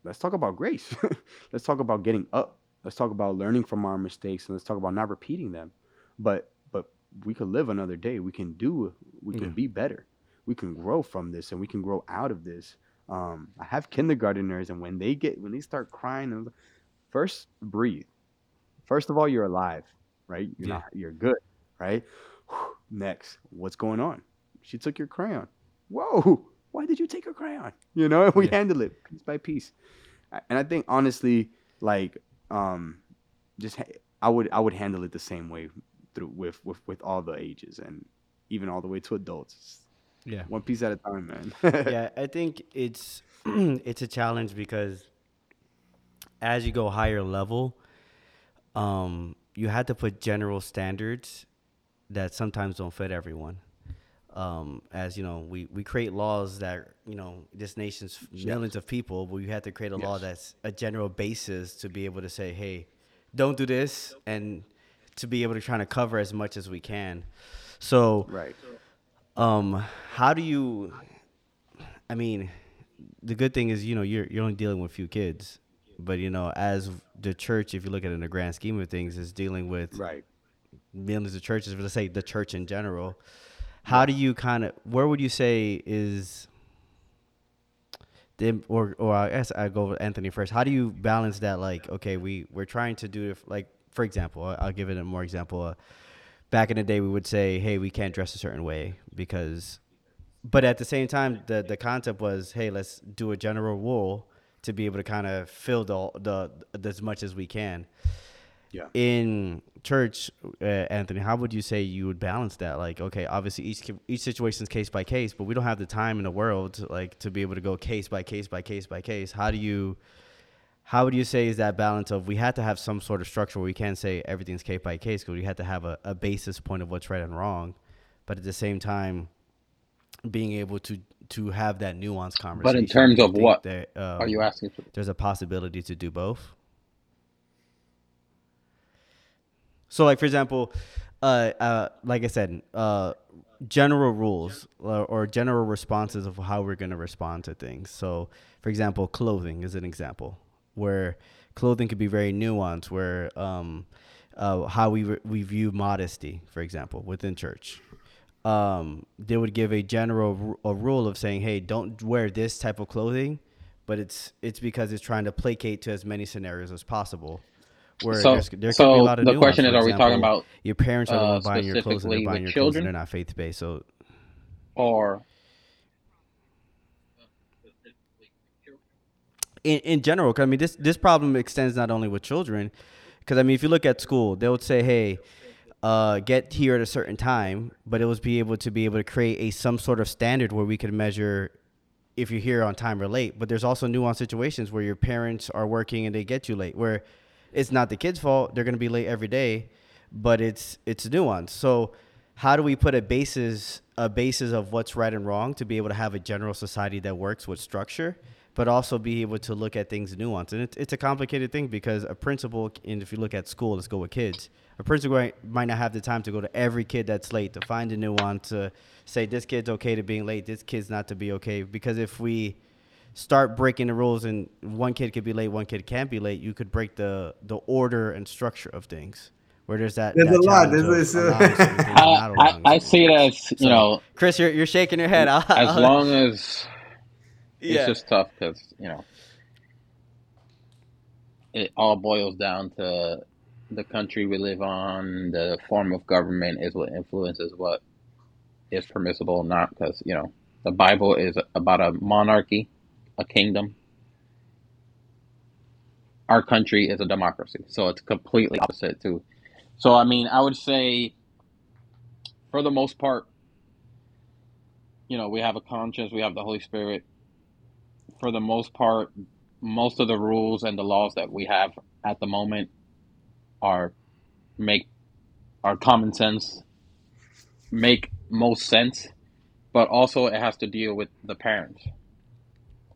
let's talk about grace. *laughs* Let's talk about getting up. Let's talk about learning from our mistakes and let's talk about not repeating them. But but we could live another day. We can do we can Yeah. be better. We can grow from this and we can grow out of this. Um i have kindergarteners and when they get when they start crying first breathe first of all you're alive right? You're Yeah. not you're good right? Next what's going on? She took your crayon. Whoa why did you take her crayon? You know *laughs* we Yeah. handle it piece by piece. And i think honestly like um just ha- i would i would handle it the same way through with with with all the ages and even all the way to adults. Yeah. one piece at a time man. *laughs* Yeah, I think it's *clears throat* it's a challenge because as you go higher level, um, you have to put general standards that sometimes don't fit everyone. Um, as you know, we, we create laws that you know this nation's millions of people, but you have to create a law that's a general basis to be able to say, hey, don't do this, and to be able to try to cover as much as we can. So right um, how do you? I mean, the good thing is, you know, you're you're only dealing with a few kids, but you know, as the church, if you look at it in the grand scheme of things, is dealing with right millions of churches. Let's say the church in general. How do you kind of? Where would you say is? The, or or I guess I go with Anthony first. How do you balance that? Like, okay, we we're trying to do it. Like, for example, I'll give it a more example. Uh, back in the day, we would say, hey, we can't dress a certain way because, but at the same time, the the concept was, hey, let's do a general rule to be able to kind of fill the the, the as much as we can yeah in church, uh, Anthony, how would you say you would balance that? Like, okay, obviously each each situation is case by case, but we don't have the time in the world to, like to be able to go case by case by case by case. How do you, how would you say is that balance of we had to have some sort of structure where we can't say everything's case by case because we had to have a, a basis point of what's right and wrong, but at the same time, being able to to have that nuanced conversation. But in terms of what that, um, are you asking? For? there's a possibility to do both. So, like for example, uh, uh, like I said, uh, general rules or, general responses of how we're going to respond to things. So, for example, clothing is an example where clothing could be very nuanced. Where um, uh, how we re- we view modesty, for example, within church. Um, they would give a general a rule of saying, "Hey, don't wear this type of clothing," but it's it's because it's trying to placate to as many scenarios as possible. Where So- there's, there could be a so lot of the nuance. question For is, are we talking about, your parents are the uh, buying your clothes and they're buying your with clothes and children? they're not faith based. So Or in, in general, 'cause I mean, this this problem extends not only with children, because I mean, if you look at school, they would say, "Hey, uh, get here at a certain time," but it was be able to be able to create a some sort of standard where we could measure if you're here on time or late. But there's also nuanced situations where your parents are working and they get you late, where it's not the kid's fault; they're going to be late every day, but it's it's nuanced. So, how do we put a basis a basis of what's right and wrong to be able to have a general society that works with structure? but also be able to look at things nuanced. And it's, it's a complicated thing because a principal, and if you look at school, let's go with kids, a principal might, might not have the time to go to every kid that's late to find a new one to say this kid's okay to being late, this kid's not to be okay. Because if we start breaking the rules and one kid could be late, one kid can't be late, you could break the, the order and structure of things. Where there's that, There's that a lot. challenge There's- I, I, I see it as you So, know, Chris, you're, you're shaking your head. I'll, as I'll- *laughs* long as yeah. it's just tough because you know it all boils down to the country we live on. The form of government is what influences what is permissible, not because you know the Bible is about a monarchy, a kingdom. Our country is a democracy, so it's completely opposite too. So I mean, I would say, for the most part, you know, we have a conscience, we have the Holy Spirit. For the most part, most of the rules and the laws that we have at the moment are make are common sense, make most sense, but also it has to deal with the parents,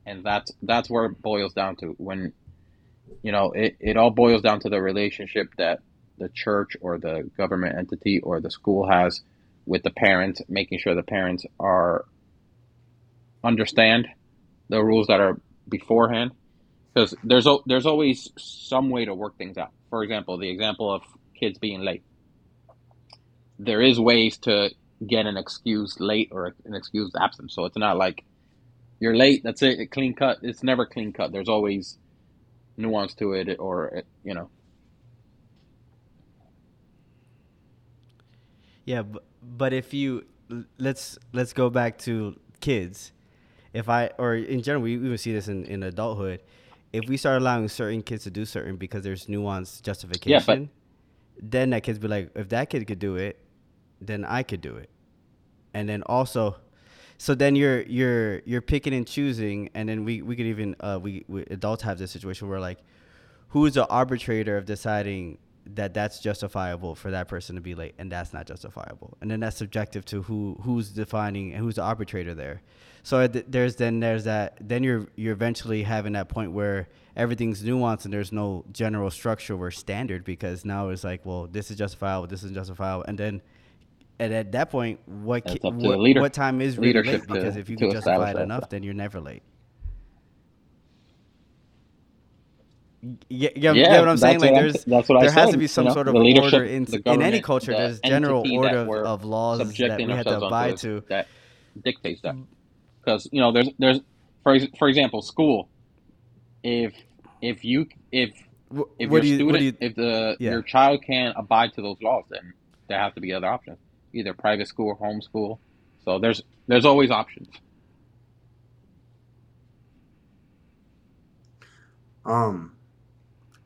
and that's that's where it boils down to. When you know, it, it all boils down to the relationship that the church or the government entity or the school has with the parents, making sure the parents are understand the rules that are beforehand because there's there's always some way to work things out. For example, the example of kids being late. There is ways to get an excuse late or an excuse absent. So it's not like you're late. That's it. Clean cut. It's never clean cut. There's always nuance to it, or you know. Yeah, but, but if you let's let's go back to kids. If I or in general, we even see this in, in adulthood. If we start allowing certain kids to do certain because there's nuanced justification, then that kids be like, if that kid could do it, then I could do it. And then also, so then you're you're you're picking and choosing, and then we we could even uh, we, we adults have this situation where like, who's the arbitrator of deciding that that's justifiable for that person to be late and that's not justifiable. And then that's subjective to who who's defining and who's the arbitrator there. So uh, th- there's then there's that then you're you're eventually having that point where everything's nuanced and there's no general structure or standard because now it's like well this is justifiable this is justifiable. And then and at that point what ca- up to the what, what time is really leadership late because to- if you can justify it that. enough then you're never late yeah, yeah, Yeah, get what I'm saying? that's Like, I'm- there's that's what I there has to be some you know, sort of the order in, the in any culture. the There's general order of, of laws that we have to abide to. that dictates that. Because you know, there's there's for for example, school. If if you if if what your do you? student What do you? if the Yeah. your child can't abide to those laws, then there have to be other options, either private school or homeschool. So there's there's always options. Um,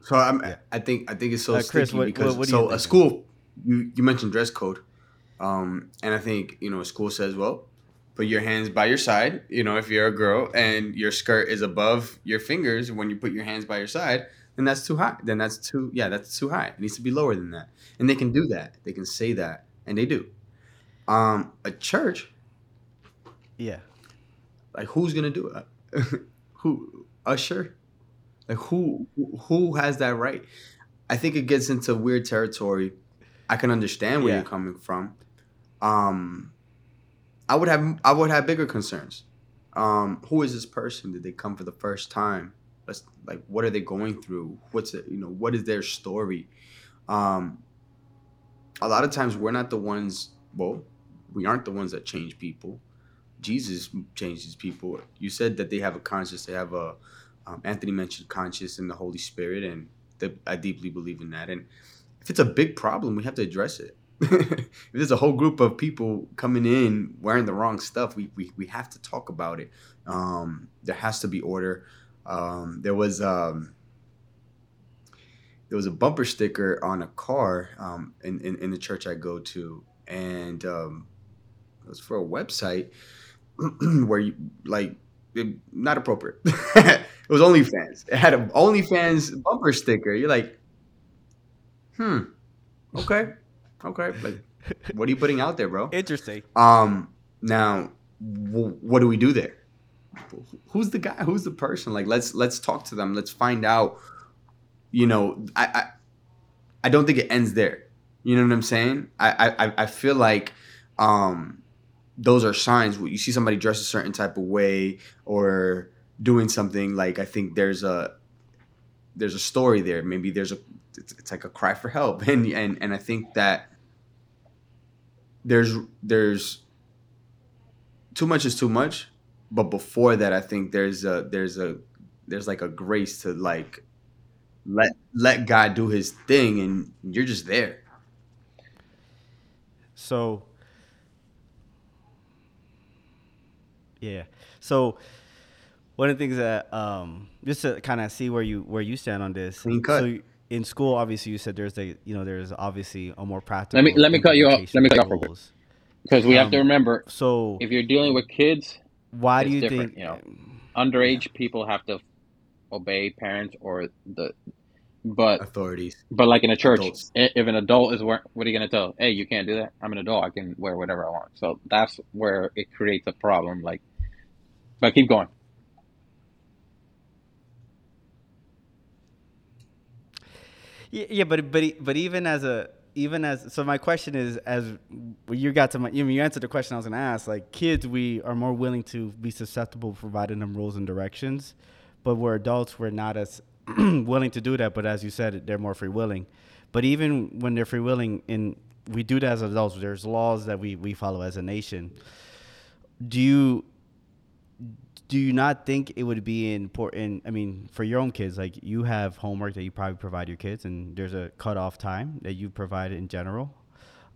so I'm, Yeah. I think I think it's so Uh, Chris, sticky what- because what- what do you so a school you, you mentioned dress code, um, and I think you know a school says well, put your hands by your side. You know if you're a girl and your skirt is above your fingers when you put your hands by your side, then that's too high. Then that's too yeah that's too high. It needs to be lower than that, and they can do that. They can say that, and they do. Um, a church Yeah. Like who's gonna do it? *laughs* who Usher? Like who who has that right? I think it gets into weird territory. I can understand where Yeah. you're coming from. Um, I would have I would have bigger concerns. Um, who is this person? Did they come for the first time? Let's like what are they going through? What's it? You know, what is their story? Um, a lot of times we're not the ones. Well, we aren't the ones that change people. Jesus changes people. You said that they have a conscience. They have a. Um, Anthony mentioned conscience and the Holy Spirit, and the, I deeply believe in that. And if it's a big problem, we have to address it. *laughs* if there's a whole group of people coming in wearing the wrong stuff, we we, we have to talk about it. Um, there has to be order. Um, there was um, there was a bumper sticker on a car um, in, in in the church I go to, and um, it was for a website *clears throat* where you like not appropriate. *laughs* it was OnlyFans. It had an OnlyFans bumper sticker. You're like, hmm, okay, okay. Like, what are you putting out there, bro? Interesting. Um, now, w- what do we do there? Who's the guy? Who's the person? Like, let's let's talk to them. Let's find out. You know, I I, I don't think it ends there. You know what I'm saying? I I I feel like, um, those are signs. You see somebody dressed a certain type of way or doing something like I think there's a there's a story there. Maybe there's a it's, it's like a cry for help, *laughs* and and and I think that there's there's too much is too much but before that i think there's a there's a there's like a grace to like let let god do his thing and you're just there So, yeah. So, one of the things that um, just to kind of see where you where you stand on this. Clean cut. So in school, obviously, you said there's a you know there's obviously a more practical. Let me- let me cut you off. Let me cut you off real quick. rules. Because we have to Um, remember, So if you're dealing with kids, why do you think? you know. underage people have to obey parents or the. But authorities but like in a church, Adults. if an adult is wearing, what are you gonna tell? Hey, you can't do that. I'm an adult. I can wear whatever I want. So that's where it creates a problem. Like, but keep going. Yeah, but but but even as a even as so my question is as you got to my you, you answered the question I was going to ask like kids we are more willing to be susceptible providing them rules and directions, but we're adults we're not as *clears throat* willing to do that. But as you said, they're more free willing. But even when they're free willing, in we do that as adults. There's laws that we we follow as a nation. Do you do you not think it would be important? I mean, for your own kids, like you have homework that you probably provide your kids, and there's a cutoff time that you provide in general.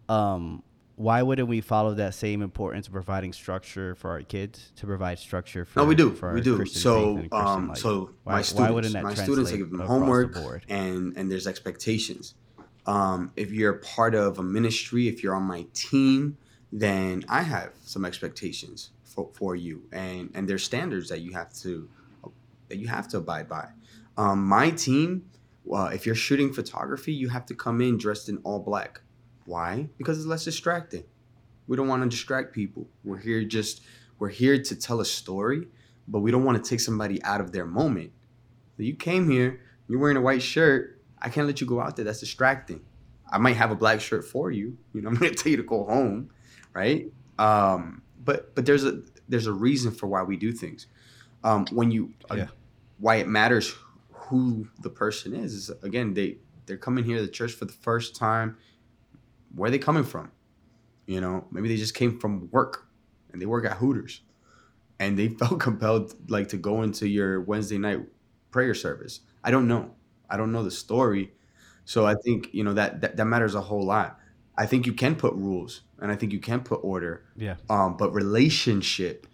Um, why wouldn't we follow that same importance of providing structure for our kids to provide structure for? no we do we do Christian so um life? so Why- my students my students i give them the homework board? and and there's expectations um if you're part of a ministry if you're on my team then i have some expectations for, for you and and there's standards that you have to that you have to abide by. Um my team well if you're shooting photography you have to come in dressed in all black. Why? Because it's less distracting. We don't want to distract people. We're here just we're here to tell a story but we don't want to take somebody out of their moment. So you came here you're wearing a white shirt. I can't let you go out there. That's distracting. I might have a black shirt for you. You know i'm to *laughs* tell you to go home right? Um but but there's a there's a reason for why we do things. Um when you uh, Yeah. why it matters who the person is is again they they're coming here to the church for the first time. Where are they coming from? You know maybe they just came from work and they work at hooters and they *laughs* felt compelled like to go into your wednesday night prayer service. I don't know. I don't know the story. So i think you know that that, that matters a whole lot i think you can put rules and i think you can put order. Yeah. um, but relationship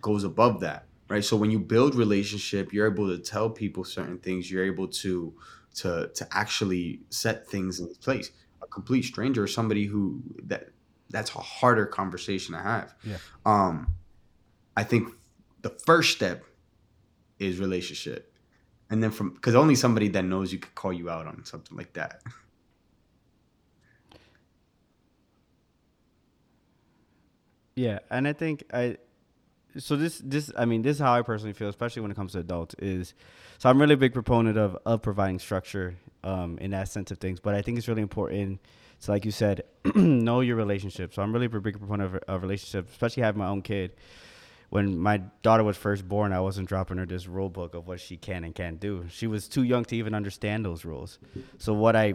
goes above that right? So when you build relationship you're able to tell people certain things. You're able to to to actually set things in place. A complete stranger or somebody who that that's a harder conversation to have. Yeah. um i think the first step is relationship. And then from because only somebody that knows you could call you out on something like that *laughs* Yeah, and I think I so this this I mean this is how I personally feel, especially when it comes to adults. Is so I'm really a big proponent of of providing structure um, in that sense of things, but I think it's really important. So like you said, *clears throat* know your relationship. So I'm really a big proponent of, of relationships, especially having my own kid. When my daughter was first born, I wasn't dropping her this rule book of what she can and can't do. She was too young to even understand those rules. So what I,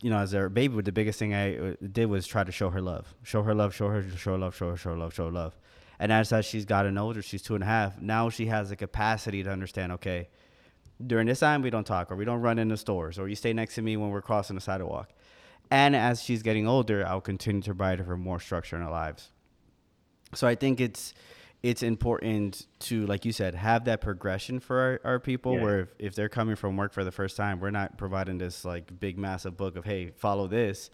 you know, as a baby, the biggest thing I uh, did was try to show her love, show her love, show her, show her love, show her, show her love, show her love. And as as she's gotten older, she's two and a half. Now she has the capacity to understand. Okay, during this time we don't talk, or we don't run in the stores, or you stay next to me when we're crossing the sidewalk. And as she's getting older, I'll continue to provide her more structure in our lives. So I think it's it's important to, like you said, have that progression for our, our people. Yeah. Where if, if they're coming from work for the first time, we're not providing this like big massive book of hey, follow this,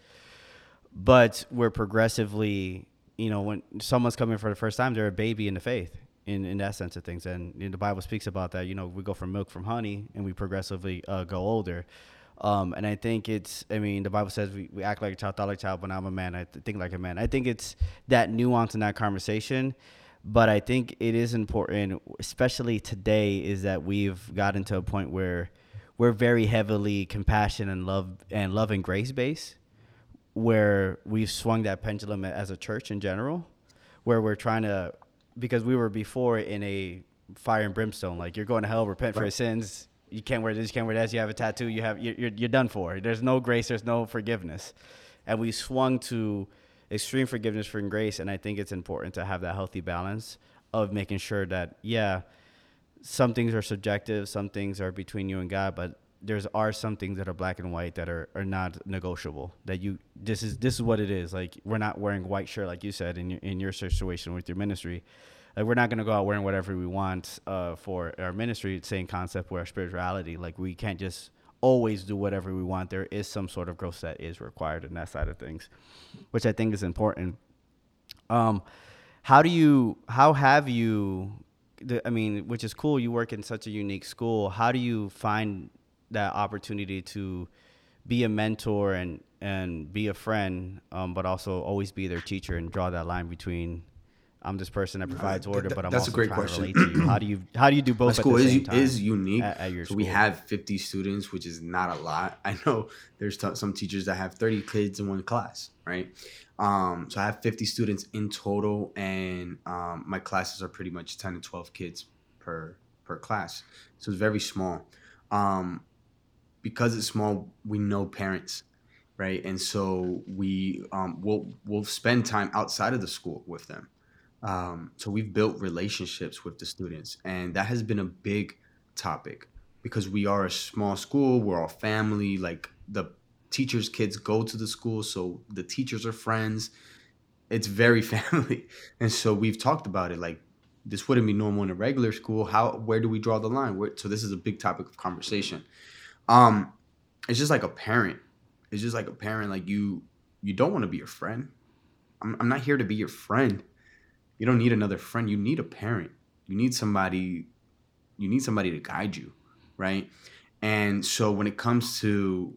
but we're progressively, you know, when someone's coming for the first time, they're a baby in the faith. In, in that sense of things, and you know, the Bible speaks about that. You know, we go from milk from honey, and we progressively uh, go older. Um, and I think it's, I mean, the Bible says we, we act like a child, thought like a child, but now I'm a man. I th- think like a man. I think it's that nuance in that conversation. But I think it is important, especially today, is that we've gotten to a point where we're very heavily compassion and love and love and grace based, where we've swung that pendulum as a church in general, where we're trying to, because we were before in a fire and brimstone, like you're going to hell, repent for your sins, you can't wear this, you can't wear that. You have a tattoo, you have you're, you're, you're done for. There's no grace, there's no forgiveness, and we swung to extreme forgiveness for grace. And I think it's important to have that healthy balance of making sure that yeah, some things are subjective, some things are between you and God, but there's are some things that are black and white that are, are not negotiable. That you this is this is what it is. Like we're not wearing white shirt like you said in your in your situation with your ministry. Like we're not gonna go out wearing whatever we want uh, for our ministry. Same concept with our spirituality. Like we can't just always do whatever we want. There is some sort of growth that is required in that side of things, which I think is important. Um, how do you? How have you? I mean, which is cool. You work in such a unique school. How do you find that opportunity to be a mentor and and be a friend, um, but also always be their teacher and draw that line between I'm this person that provides th- order, th- but I'm that's a also great trying question. to relate to you. How do you how do you do both? My at school is time is unique. at, at your so school? we have 50 students, which is not a lot. *laughs* I know there's t- some teachers that have 30 kids in one class, right? Um, so I have 50 students in total, and um, my classes are pretty much 10 to 12 kids per per class. So it's very small. Um, because it's small, we know parents, right? And so we um, will we'll spend time outside of the school with them. Um, so we've built relationships with the students, and that has been a big topic because we are a small school. We're all family. Like the teachers' kids go to the school, so the teachers are friends. It's very *laughs* family, and so we've talked about it. Like this wouldn't be normal in a regular school. How? Where do we draw the line? Where, so this is a big topic of conversation. Um, it's just like a parent. It's just like a parent. Like you, you don't want to be your friend. I'm, I'm not here to be your friend. You don't need another friend. You need a parent. You need somebody. You need somebody to guide you, right? And so when it comes to,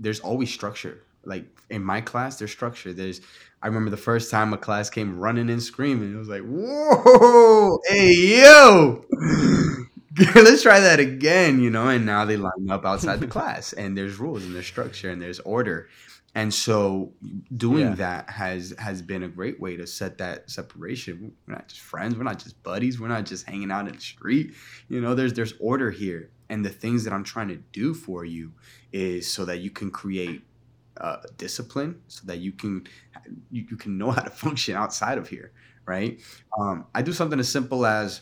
there's always structure. Like in my class, there's structure. There's. I remember the first time a class came running and screaming. It was like, whoa, hey yo, *laughs* let's try that again, you know. And now they line up outside the *laughs* class, and there's rules and there's structure and there's order. And so doing Yeah. that has has been a great way to set that separation. We're not just friends, we're not just buddies, we're not just hanging out in the street. You know, there's there's order here. And the things that I'm trying to do for you is so that you can create uh, discipline, so that you can you, you can know how to *laughs* function outside of here, right? Um, I do something as simple as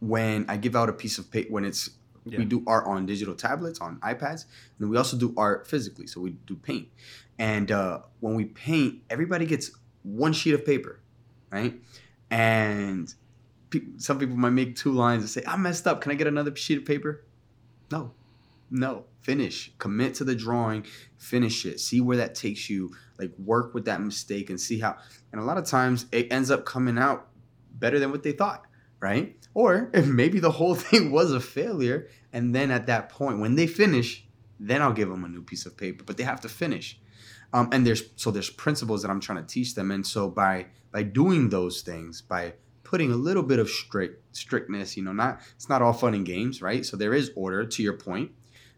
when I give out a piece of paper when it's Yeah. we do art on digital tablets on iPads, and we also do art physically. So we do paint, and uh, when we paint, everybody gets one sheet of paper, right? And pe- some people might make two lines and say, "I messed up. Can I get another sheet of paper?" No, no. Finish. Commit to the drawing. Finish it. See where that takes you. Like work with that mistake and see how. And a lot of times it ends up coming out better than what they thought, right? Or if maybe the whole *laughs* thing was a failure, and then at that point when they finish, then I'll give them a new piece of paper. But they have to finish. Um, and there's so there's principles that I'm trying to teach them, and so by by doing those things, by putting a little bit of strict strictness. You know, not it's not all fun and games, right? So there is order. To your point,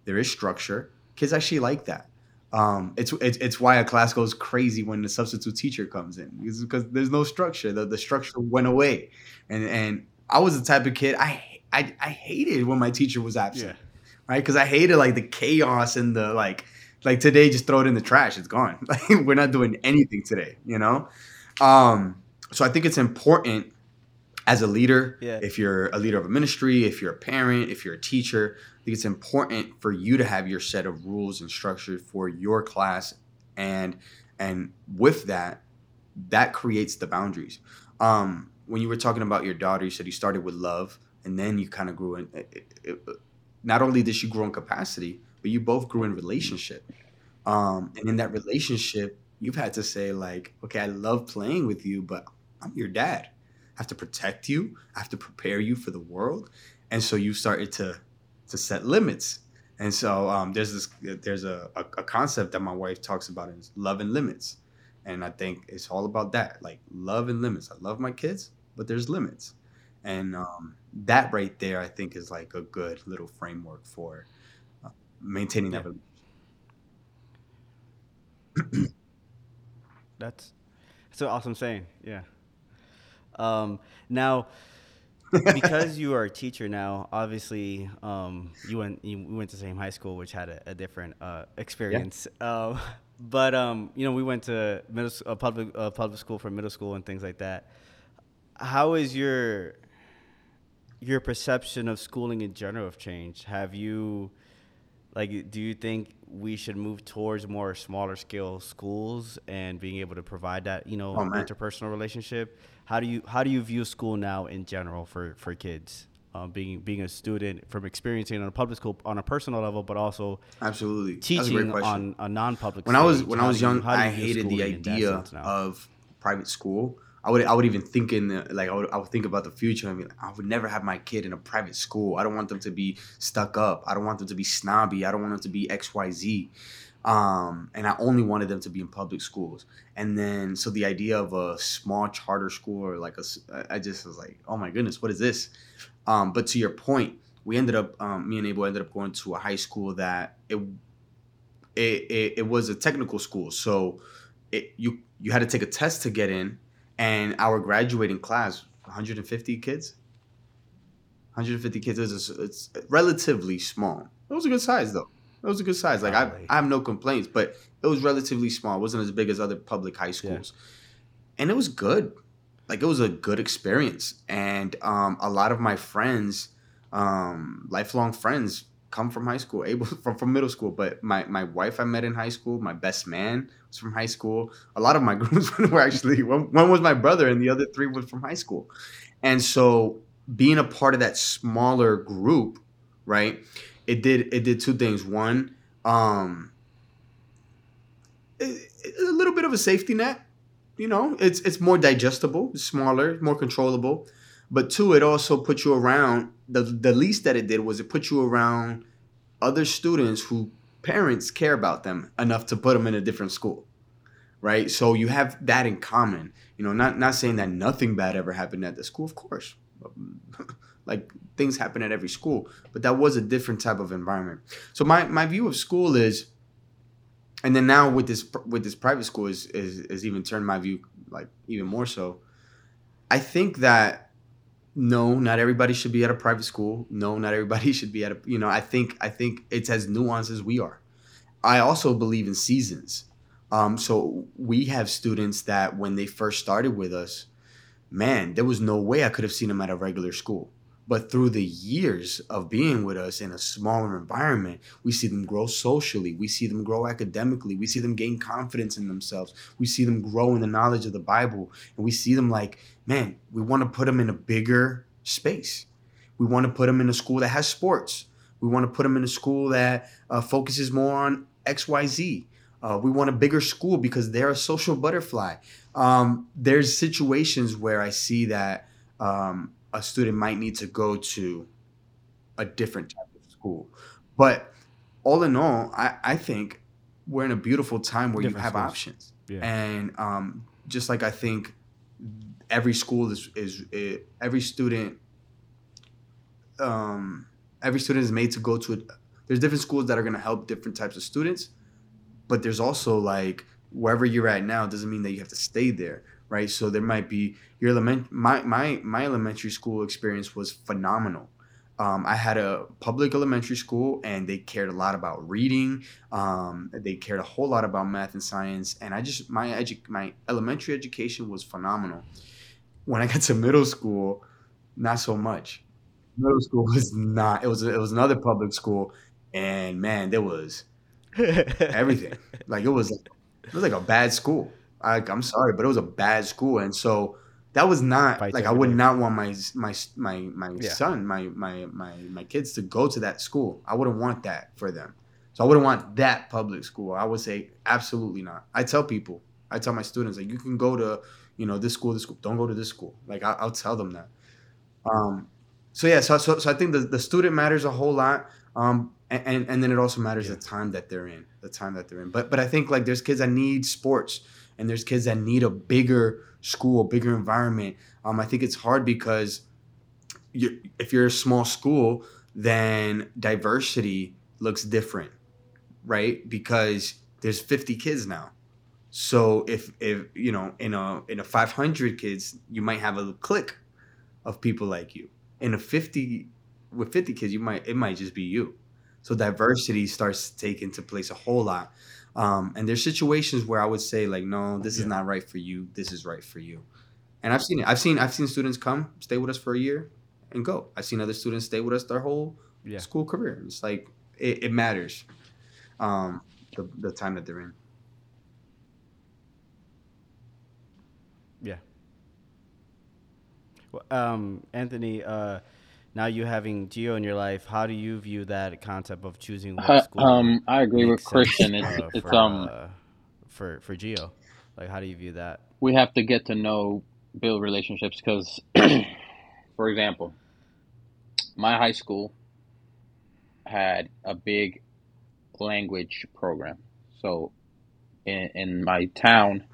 there is structure. Kids actually like that. Um, it's, it's it's why a class goes crazy when the substitute teacher comes in because there's no structure. The the structure went away, and and I was the type of kid I I, I hated when my teacher was absent, right? Because I hated like the chaos and the like like today just throw it in the trash it's gone. *laughs* Like we're not doing anything today you know? Um so i think it's important as a leader Yeah. if you're a leader of a ministry if you're a parent if you're a teacher i think it's important for you to have your set of rules and structure for your class and and with that that creates the boundaries. Um when you were talking about your daughter you said you started with love and then you kind of grew in it, it, it, not only did she grow in capacity but you both grew in relationship. Um and in that relationship you've had to say like okay i love playing with you but i'm your dad. I have to protect you. I have to prepare you for the world. And so you started to to set limits. And so um, there's this there's a, a, a concept that my wife talks about is love and limits. And i think it's all about that like love and limits. I love my kids but there's limits and um, that right there i think is like a good little framework for uh, maintaining that That's that's an awesome saying. Yeah. Um, now, because you are a teacher now, obviously, um, you went you went to the same high school, which had a, a different uh, experience. Uh, *laughs* but um, you know, we went to middle uh, public uh, public school for middle school and things like that. How is your your perception of schooling in general have changed? Have you like do you think we should move towards more smaller scale schools and being able to provide that you know Oh, interpersonal relationship? How do you how do you view school now in general for for kids? Um, being being a student from experiencing on a public school on a personal level but also absolutely. That's a teaching on a non-public when I was when I was do you- young, I hated the schooling in that idea of private school. I would I would even think in the, like I would I would think about the future. I mean, I would never have my kid in a private school. I don't want them to be stuck up. I don't want them to be snobby. I don't want them to be X Y Z. Um, and I only wanted them to be in public schools. And then so the idea of a small charter school or like a I just was like, oh my goodness, what is this? Um, but to your point, we ended up um, me and Abel ended up going to a high school that it it, it, it was a technical school so it, you you had to take a test to get in and our graduating class 150 kids? 150 kids is it's relatively small. It was a good size though. It was a good size. Like I, I have no complaints but it was relatively small. It wasn't as big as other public high schools. And it was good. Like it was a good experience. And um, a lot of my friends um, lifelong friends come from high school Abel *laughs* from, from middle school but my, my wife i met in high school my best man was from high school. A lot of my *laughs* groups were actually one, one was my brother and the other three was from high school. And so being a part of that smaller group right it did it did two things. One um a little bit of a safety net you know it's it's more digestible smaller more controllable but two it also put you around the the least that it did was it put you around other students who parents care about them enough to put them in a different school right? So you have that in common. You know not not saying that nothing bad ever happened at the school of course. *laughs* Like things happen at every school but that was a different type of environment. So my my view of school is and then now with this with this private school is is, is even turned my view like even more so. I think that no not everybody should be at a private school. No not everybody *laughs* should be at a you know i think i think it's as nuanced as we are. I also believe in seasons. Um, so we have students that when they first started with us man there was no way i could have seen them at a regular school but through the years of being with us in a smaller environment we see them grow socially we see them grow academically we see them gain confidence in themselves we see them grow in the knowledge of the bible and we see them like man we want to put them in a bigger space. We want to put them in a school that has sports. We want to put them in a school that uh, focuses more on xyz uh, we want a bigger school because they're a social butterfly. Um, there's situations where i see that um, a student might need to go to a different type of school but all in all i, I think we're in a beautiful time where Different you have schools. options Yeah. and um, just like I think every school is is, is every student um every student is made to go to a, there's different schools that are going to help different types of students but there's also like wherever you're at now doesn't mean that you have to stay there right so there might be your element my my my elementary school experience was phenomenal um, I had a public elementary school, and they cared a lot about reading. Um, they cared a whole lot about math and science, and I just my edu- my elementary education was phenomenal. When I got to middle school, not so much. Middle school was not. It was it was another public school, and man, there was *laughs* everything. like it was it was like a bad school. I, I'm sorry, but it was a bad school, and so that was not Fights like I would day. not want my my my my Yeah. son, my my my my kids to go to that school. I wouldn't want that for them. So I wouldn't want that public school. I would say absolutely not. I tell people, I tell my students like you can go to you know this school, this school. Don't go to this school. Like I, I'll tell them that. Um, so yeah, so, so so I think the the student matters a whole lot. Um, and, and, and then it also matters Yeah. the time that they're in, the time that they're in. But but I think like there's kids that need sports, and there's kids that need a bigger school, bigger environment. Um, I think it's hard because you if you're a small school, then diversity looks different, right? Because there's 50 kids now. So if if you know in a in a 500 kids, you might have a clique of people like you. In a 50 with 50 kids, you might it might just be you. So diversity starts to take into place a whole lot. Um, and there's situations where I would say like, no, this is not right for you. This is right for you. And I've seen it. I've seen I've seen students come stay with us for a year and go. I've seen other students stay with us their whole Yeah. school career. It's like it, it matters. Um, the the time that they're in. Yeah. Well, um, Anthony, uh, now you having Geo in your life, how do you view that concept of choosing what Uh, school? um, I agree with Christian. It's uh, it's for, um uh, for for Geo. Like, how do you view that? we have to get to know build relationships because, *clears throat* for example, my high school had a big language program. So in, in my town,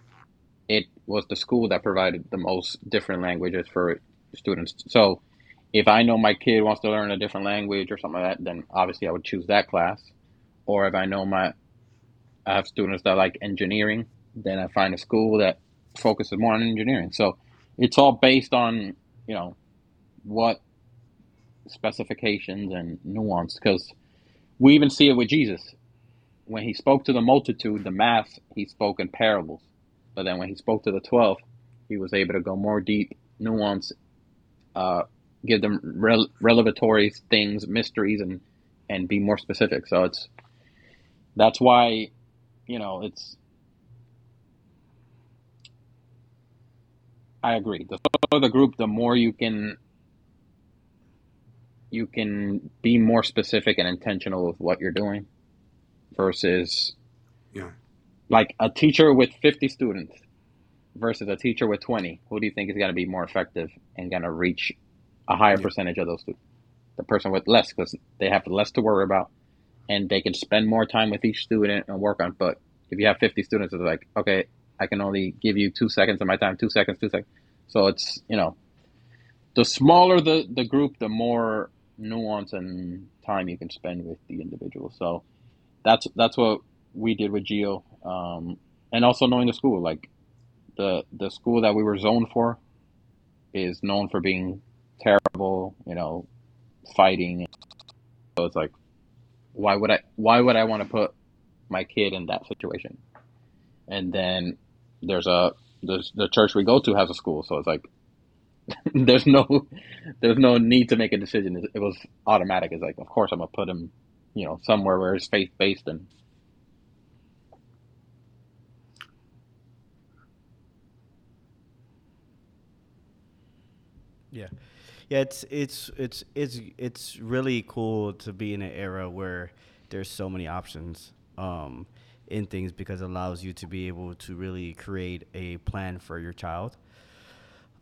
it was the school that provided the most different languages for students. So if I know my kid wants to learn a different language or something like that, then obviously I would choose that class. Or if I know my I have students that like engineering, then I find a school that focuses more on engineering. So it's all based on, you know, what specifications and nuance because we even see it with Jesus. When he spoke to the multitude, the mass, he spoke in parables. But then when he spoke to the 12, he was able to go more deep, nuance, uh, give them rel- revelatory things, mysteries, and, and be more specific. So it's, that's why, you know, it's, I agree. The smaller the group, the more you can you can be more specific and intentional with what you're doing versus Yeah. like a teacher with 50 students versus a teacher with 20 who do you think is going to be more effective and going to reach a higher Yeah. percentage of those students the person with less because they have less to worry about and they can spend more time with each student and work on but if you have 50 students it's like okay i can only give you two seconds of my time two seconds two seconds so it's you know the smaller the, the group the more nuance and time you can spend with the individual so that's that's what we did with geo um, and also knowing the school like the the school that we were zoned for is known for being terrible you know fighting. So it's like why would i why would i want to put my kid in that situation? And then there's a there's the church we go to has a school so it's like *laughs* there's no there's no need to make a decision. It, was automatic. It's like of course i'm gonna put him you know somewhere where it's faith based and Yeah, yeah. It's it's it's it's it's really cool to be in an era where there's so many options um, in things because it allows you to be able to really create a plan for your child.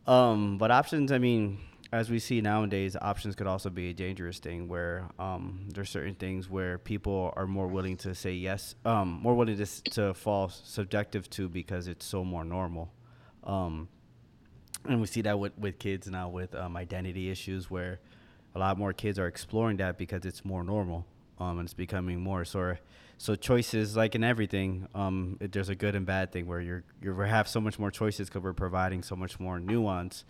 Um, but options, I mean, as we see nowadays, options could also be a dangerous thing where um, there's certain things where people are more willing to say yes, um, more willing to, to fall subjective to because it's so more normal. Um, and we see that with with kids now with um, identity issues where a lot more kids are exploring that because it's more normal um, and it's becoming more. So so choices like in everything um, it, there's a good and bad thing where you're you have so much more choices because we're providing so much more nuance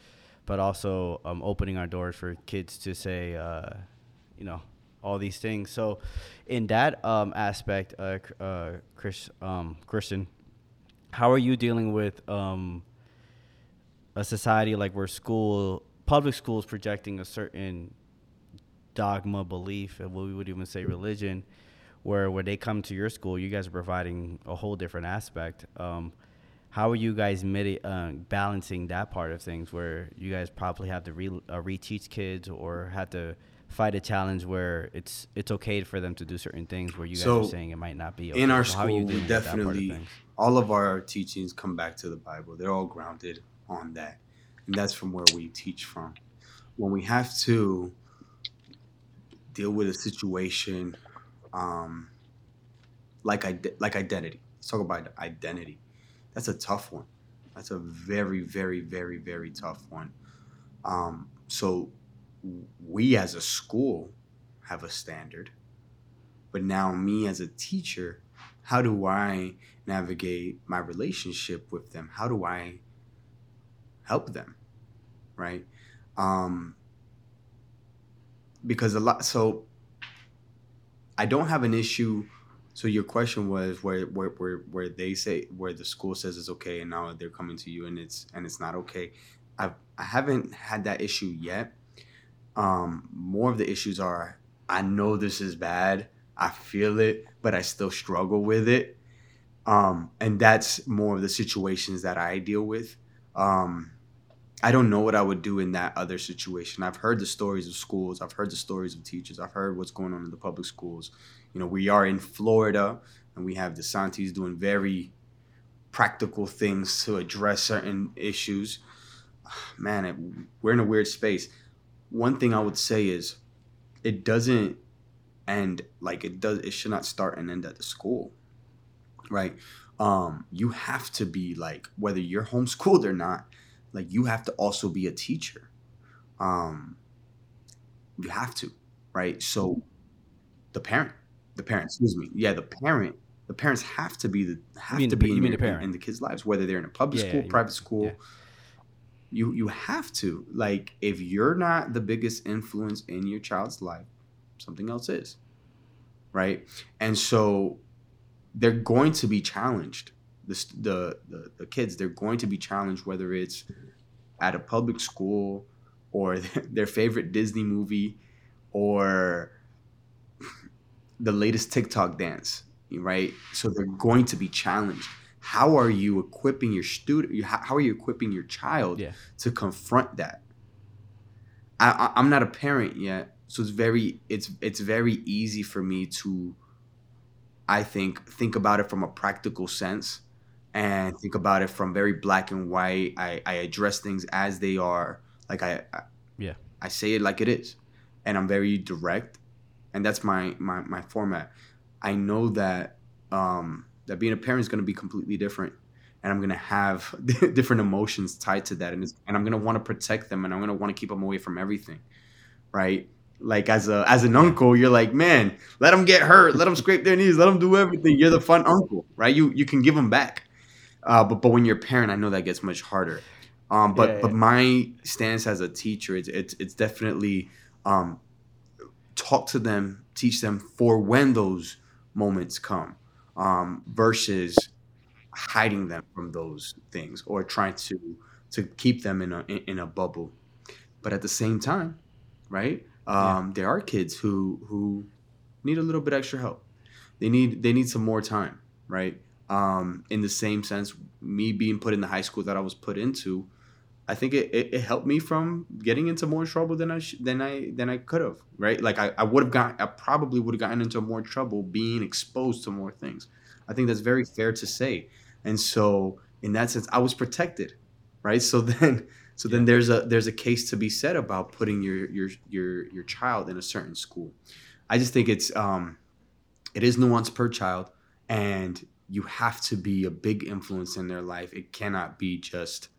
but also um, opening our doors for kids to say uh, you know all these things. So in that um, aspect uh, uh, Chris, um, christian how are you dealing with um, a society like where school public schools projecting a certain dogma belief and what we would even say religion where when they come to your school you guys are providing a whole different aspect um, how are you guys midi- uh, balancing that part of things where you guys probably have to re- uh, reteach kids or have to fight a challenge where it's it's okay for them to do certain things where you guys So, are saying it might not be okay. in our So how are you school, we dealing with that part of definitely all of our teachings come back to the Bible. They're all grounded on that, and that's from where we teach from. When we have to deal with a situation um, like like identity, let's talk about identity. That's a tough one. That's a very, very, very, very tough one. Um, so we as a school have a standard, but now me as a teacher how do I navigate my relationship with them? How do I help them? Right? Um, because a lot, so I don't have an issue. So your question was where, where, where, where they say, where the school says it's okay and now they're coming to you and it's, and it's not okay. I've, I haven't had that issue yet. Um, more of the issues are, I know this is bad. I feel it, but I still struggle with it. Um, and that's more of the situations that I deal with. Um, I don't know what I would do in that other situation. I've heard the stories of schools. I've heard the stories of teachers. I've heard what's going on in the public schools. You know, we are in Florida and we have DeSantis doing very practical things to address certain issues. *sighs* Man, it, we're in a weird space. One thing I would say is it doesn't end like it does it should not start and end at the school right um you have to be like whether you're homeschooled or not like you have to also be a teacher. Um you have to right? So the parent the parent excuse me. Yeah the parent the parents have to be the have to the- be you in, mean the parent? in the kids lives whether they're in a public Yeah, school yeah, private school. yeah. you you have to. Like if you're not the biggest influence in your child's life something else is right? And so they're going to be challenged the, the, the the kids they're going to be challenged whether it's at a public school or *laughs* their favorite disney movie or the latest tiktok dance right? So they're going to be challenged. How are you equipping your student how are you equipping your child Yeah. to confront that? I, I i'm not a parent yet so it's very it's it's very easy for me to i think think about it from a practical sense and think about it from very black and white. I i address things as they are. Like i, I Yeah. i say it like it is and i'm very direct and that's my my, my format. I know that um that being a parent is going to be completely different and i'm going to have *laughs* different emotions tied to that and, it's, and i'm going to want to protect them and i'm going to want to keep them away from everything right? Like as a as an uncle you're like man let them get hurt let them scrape their knees let them do everything. You're the fun uncle right? You you can give them back uh, but but when you're a parent i know that gets much harder. Um, but Yeah, but my stance as a teacher it's it's, it's definitely um, talk to them teach them for when those moments come um, versus hiding them from those things or trying to to keep them in a in, in a bubble. But at the same time right um, there are kids who who need a little bit extra help. They need they need some more time right um, in the same sense me being put in the high school that i was put into i think it, it, it helped me from getting into more trouble than i sh- than i than i could have right? Like i, I would have got i probably would have gotten into more trouble being exposed to more things. I think that's very fair to say. And so in that sense i was protected right? So *laughs* then so then there's a there's a case to be said about putting your your your your child in a certain school. I just think it's um it is nuanced per child. And you have to be a big influence in their life it cannot be just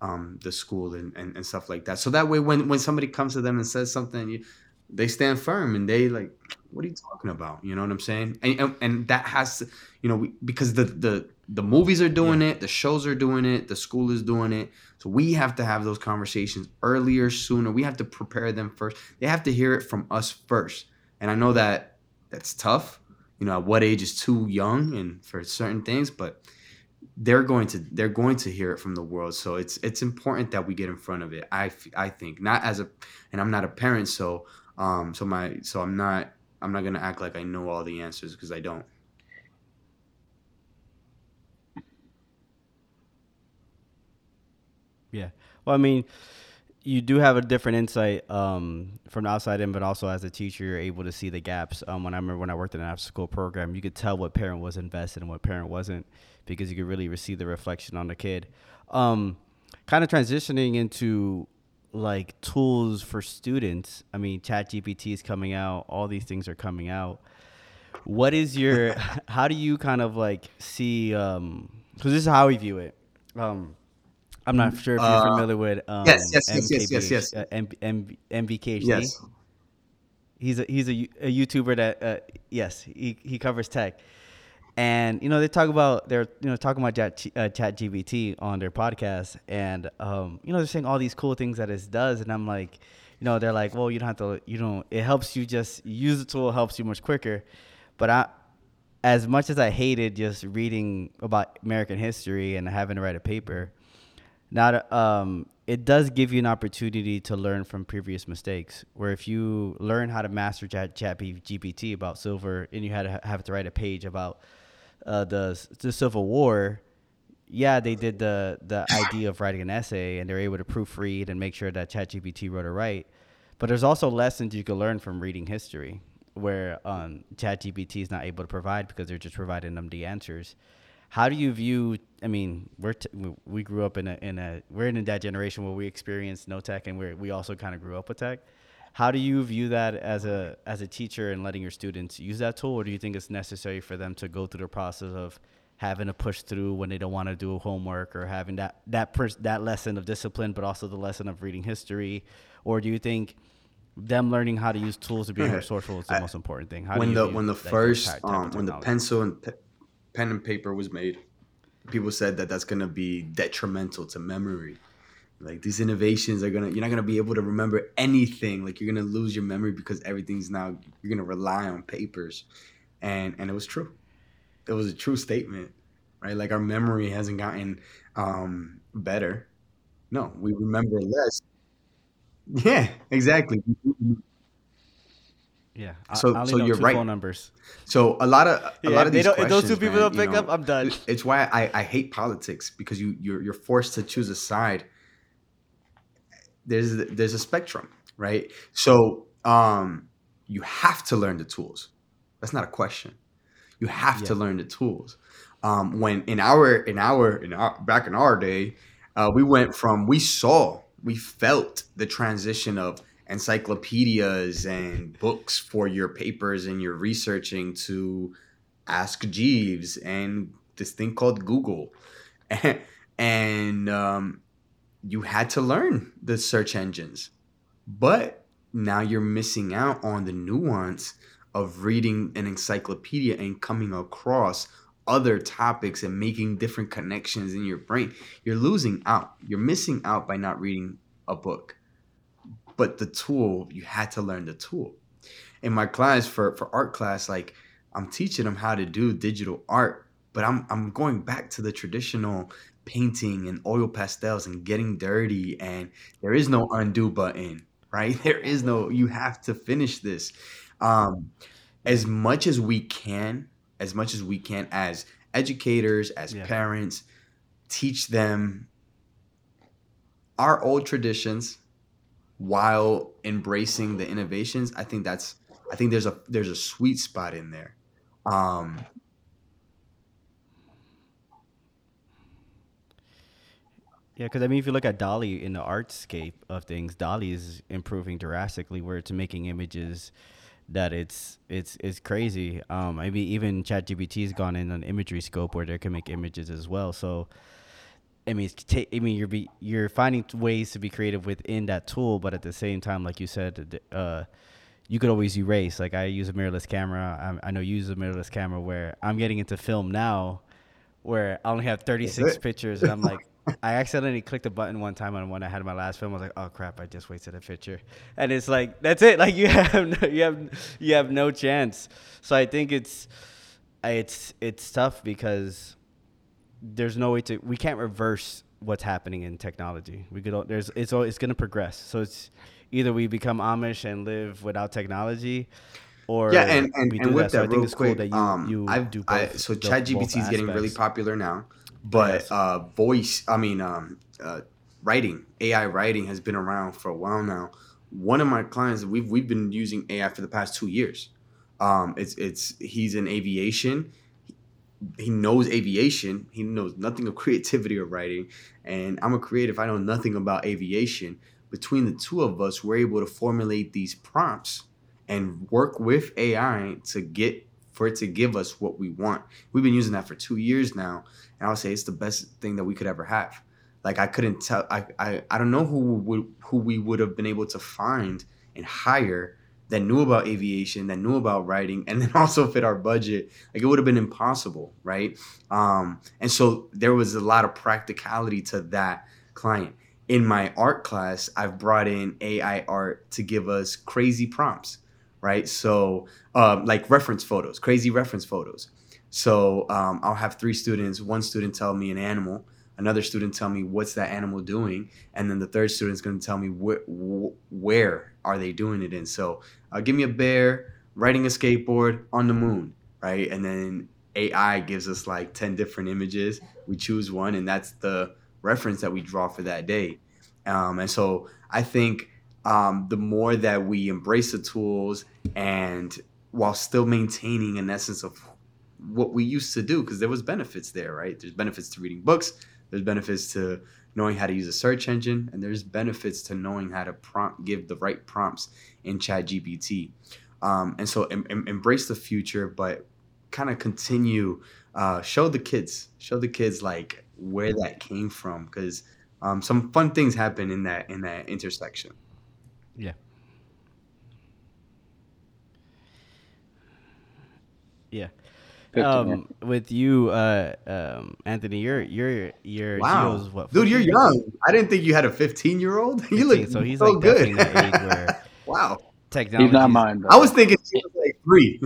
um, the school and, and, and stuff like that. So that way, when when somebody comes to them and says something, you, they stand firm and they like, what are you talking about? You know what I'm saying? And and, and that has to, you know, we, because the the the movies are doing it, the shows are doing it, the school is doing it. So we have to have those conversations earlier, sooner. We have to prepare them first. They have to hear it from us first. And I know that that's tough. You know, at what age is too young and for certain things, but they're going to they're going to hear it from the world. So it's it's important that we get in front of it i i think. Not as a and i'm not a parent so um so my so i'm not i'm not going to act like i know all the answers because i don't. Yeah. Well, I mean, you do have a different insight um, from the outside in, but also as a teacher, you're able to see the gaps. Um, when I remember when I worked in an after school program, you could tell what parent was invested and what parent wasn't because you could really see the reflection on the kid. Um, kind of transitioning into like tools for students. I mean, Chat GPT is coming out. All these things are coming out. What is your? *laughs* how do you kind of like see? Because um, this is how we view it. I'm not sure if you're Uh, familiar with um, yes, yes, yes, yes, yes, yes. Uh, M- M- MKBHD. yes. He's a he's a, a YouTuber that uh, yes he, he covers tech, and you know they talk about they're you know talking about Chat uh, Chat GPT on their podcast, and um you know they're saying all these cool things that it does, and I'm like, you know they're like, well you don't have to you know it helps you just use the tool helps you much quicker, but I as much as I hated just reading about American history and having to write a paper, not um, it does give you an opportunity to learn from previous mistakes. Where if you learn how to master Chat, Chat GPT about silver, and you had to have to write a page about uh, the the Civil War, yeah, they did the the idea of writing an essay, and they're able to proofread and make sure that ChatGPT wrote it right. But there's also lessons you can learn from reading history, where um, ChatGPT is not able to provide because they're just providing them the answers. How do you view? I mean, we're t- we- we grew up in a in a we're in that generation where we experienced no tech, and we we also kind of grew up with tech. How do you view that as a as a teacher and letting your students use that tool, or do you think it's necessary for them to go through the process of having to push through when they don't want to do homework, or having that that pers- that lesson of discipline, but also the lesson of reading history, or do you think them learning how to use tools to be *laughs* resourceful is the I- most important thing? How do when you the when the first um, when the pencil and pe- pen and paper was made, people said that that's gonna be detrimental to memory. Like these innovations are gonna, you're not gonna be able to remember anything. Like you're gonna lose your memory because everything's now you're gonna rely on papers, and and it was true. It was a true statement, right? Like our memory hasn't gotten um, better. No, we remember less. Yeah, exactly. Yeah. I, So- I only so know you're two right. phone numbers. So a lot of a Yeah, lot of these don't- those two people man, don't you pick know, up, I'm done. It's why I, I hate politics because you you're you're forced to choose a side. There's there's a spectrum, right? So um, you have to learn the tools. That's not a question. You have to learn the tools. Um, when in our in our in our back in our day, uh, we went from we saw we felt the transition of encyclopedias and books for your papers and your researching to Ask Jeeves and this thing called Google, *laughs* and um, you had to learn the search engines, but now you're missing out on the nuance of reading an encyclopedia and coming across other topics and making different connections in your brain. You're losing out. You're missing out by not reading a book. But the tool, you had to learn the tool. In my class for for art class, like I'm teaching them how to do digital art, but I'm I'm going back to the traditional painting and oil pastels and getting dirty and there is no undo button, *laughs* right? There is no you have to finish this. Um as much as we can, as much as we can as educators, as Yeah. parents, teach them our old traditions while embracing the innovations. I think that's I think there's a there's a sweet spot in there. Um Yeah, because I mean, if you look at DALL-E in the artscape of things, DALL-E is improving drastically. Where it's making images that it's it's it's crazy. Um, i mean even ChatGPT has gone in an imagery scope where they can make images as well. So, I mean, ta- I mean, you're be you're finding ways to be creative within that tool, but at the same time, like you said, uh, you could always erase. Like I use a mirrorless camera. I, I know you use a mirrorless camera where I'm getting into film now, where I only have 36 pictures, and I'm like, *laughs* I accidentally clicked a button one time on when I had my last film. I was like, oh crap, I just wasted a picture, and it's like that's it. *laughs* Like you have no, you have you have no chance. So I think it's it's it's tough because there's no way to we can't reverse what's happening in technology. We could there's it's all it's going to progress. So it's either we become Amish and live without technology, or yeah, and and, and with that, so real quick, cool you, um, you I've, do both, I, so ChatGPT is getting really popular now, but yes. uh, voice, I mean, um, uh, writing, AI writing has been around for a while now. One of my clients, we've we've been using AI for the past two years. Um, it's it's he's in aviation he knows aviation. He knows nothing of creativity or writing. And I'm a creative. I know nothing about aviation. Between the two of us, we're able to formulate these prompts and work with AI to get for it to give us what we want. We've been using that for two years now, and I would say it's the best thing that we could ever have. Like I couldn't tell. I I, I don't know who would who we would have been able to find and hire that knew about aviation, that knew about writing, and *laughs* then also fit our budget, like it would have been impossible, right? Um, and so there was a lot of practicality to that client. In my art class, I've brought in AI art to give us crazy prompts, right? So, um, like reference photos, crazy reference photos. So um, I'll have three students. One student tell me an animal, another student tell me what's that animal doing, and then the third student is going to tell me wh- wh- where are they doing it in. So uh, give me a bear riding a skateboard on the moon, right? And then AI gives us like 10 different images. We choose one, and that's the reference that we draw for that day. Um, and so I think um, the more that we embrace the tools and while still maintaining an essence of what we used to do, because there was benefits there, right? There's benefits to reading books. There's benefits to knowing how to use a search engine, and there's benefits to knowing how to prompt, give the right prompts in ChatGPT. Um, and so em- em- embrace the future, but kind of continue, uh, show the kids, show the kids like where that came from, because um, some fun things happen in that in that intersection. Yeah. Yeah um, with you, uh, um, Anthony, you're you're you're wow. What? Dude, you're young. I didn't think you had a *laughs* 15 year old. You look so he's so like good. *laughs* Where, wow. Technology. He's not mine. I was thinking he was like three.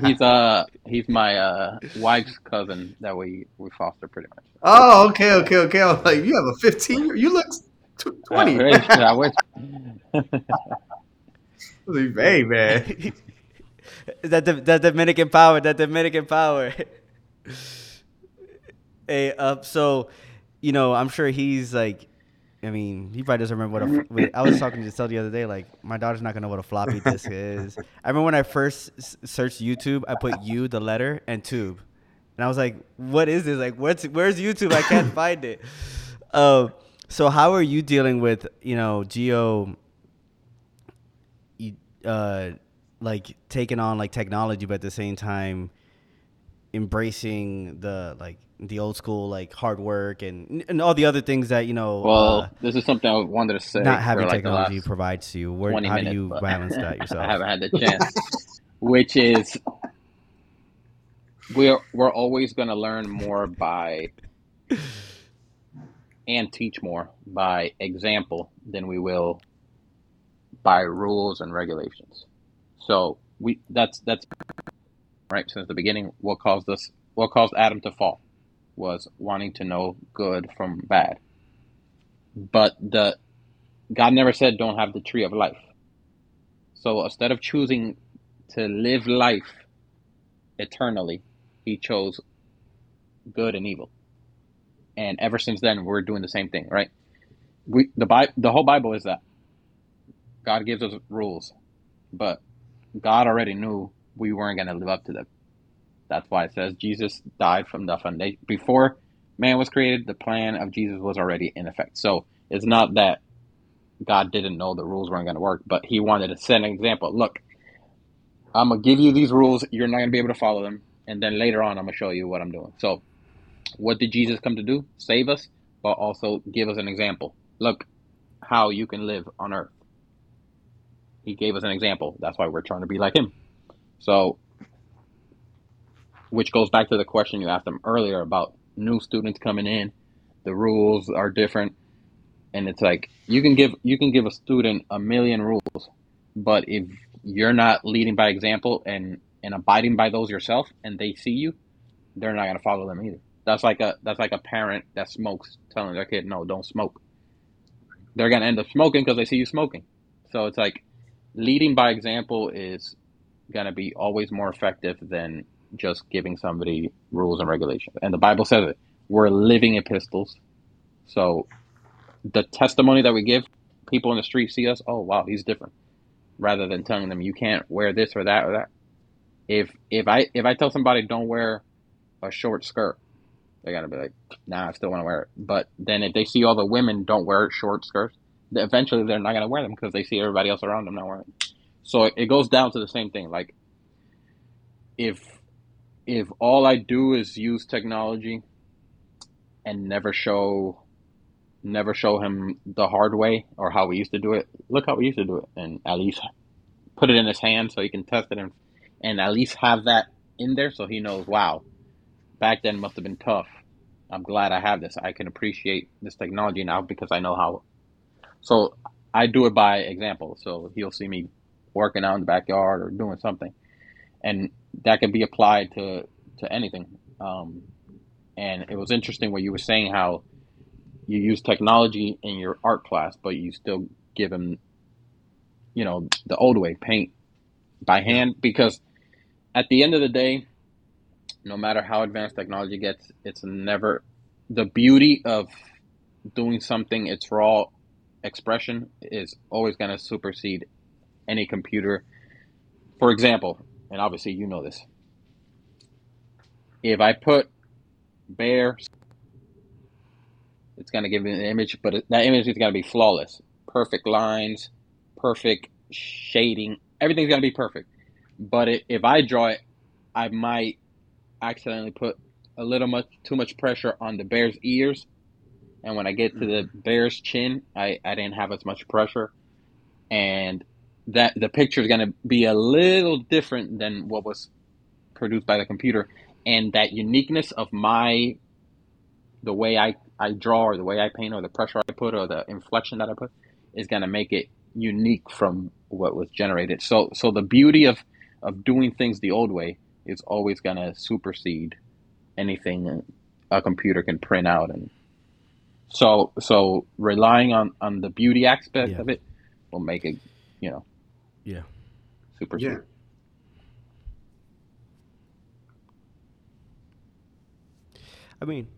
*laughs* he's uh *laughs* he's my uh wife's cousin that we we foster pretty much. Oh, okay, okay, okay. I was like, you have a 15. You look 20. Uh, I wish. *laughs* hey man that that Dominican power, that Dominican power. hey, uh, so you know, I'm sure he's like, I mean, he probably doesn't remember what a. I was talking to Cell the other day, like my daughter's not gonna know what a floppy disk is. I remember when I first searched YouTube, I put U, the letter, and tube, and I was like, what is this? Like, what's where's YouTube? I can't *laughs* find it. Uh, so how are you dealing with you know geo, Uh, like taking on like technology, but at the same time embracing the like the old school like hard work and and all the other things that you know. Well, uh, this is something I wanted to say. Not having like technology provides to you. Where, how minutes, do you balance that *laughs* yourself? I haven't had the chance. which is we're we're always going to learn more by and teach more by example than we will by rules and regulations. So we that's that's right since the beginning. What caused us? What caused Adam to fall was wanting to know good from bad. But the God never said don't have the tree of life. So instead of choosing to live life eternally, he chose good and evil. And ever since then, we're doing the same thing, right? We the Bible, the whole Bible is that God gives us rules, but God already knew we weren't going to live up to them. That's why it says Jesus died from the foundation. Before man was created, the plan of Jesus was already in effect. So it's not that God didn't know the rules weren't going to work, but he wanted to set an example. Look, I'm going to give you these rules. You're not going to be able to follow them. And then later on, I'm going to show you what I'm doing. So what did Jesus come to do? Save us? but also give us an example. Look how you can live on earth. He gave us an example. That's why we're trying to be like him. So, which goes back to the question you asked them earlier about new students coming in. The rules are different, and it's like you can give you can give a student a million rules, but if you're not leading by example and and abiding by those yourself, and they see you, they're not gonna follow them either. That's like a that's like a parent that smokes telling their kid, "No, don't smoke." They're gonna end up smoking because they see you smoking. So it's like leading by example is gonna be always more effective than just giving somebody rules and regulations. And the Bible says it. We're living epistles. So the testimony that we give, people in the street see us, oh wow, he's different. Rather than telling them you can't wear this or that or that. If if I if I tell somebody don't wear a short skirt, they're gonna be like, nah, I still want to wear it. But then if they see all the women don't wear short skirts, eventually they're not gonna wear them because they see everybody else around them not wearing. Them. So it goes down to the same thing. Like if if all I do is use technology and never show never show him the hard way or how we used to do it. Look how we used to do it, and at least put it in his hand so he can test it and and at least have that in there so he knows. Wow, back then must have been tough. I'm glad I have this. I can appreciate this technology now because I know how. So I do it by example. So he'll see me working out in the backyard or doing something, and that can be applied to to anything. Um, and it was interesting what you were saying how you use technology in your art class, but you still give them, you know, the old way, paint by hand, because at the end of the day, no matter how advanced technology gets, it's never the beauty of doing something its raw expression is always going to supersede any computer. For example, and obviously you know this. If I put bear, it's going to give me an image, but that image is going to be flawless. Perfect lines, perfect shading, everything's going to be perfect. But it, if I draw it, I might accidentally put a little much too much pressure on the bear's ears. And when I get to the mm-hmm. bear's chin, I, I didn't have as much pressure. And that the picture is going to be a little different than what was produced by the computer and that uniqueness of my the way I, I draw or the way I paint or the pressure I put or the inflection that I put is going to make it unique from what was generated. So so the beauty of of doing things the old way is always going to supersede anything a computer can print out and so so relying on on the beauty aspect yeah. of it will make it you know yeah. Super yeah. I mean,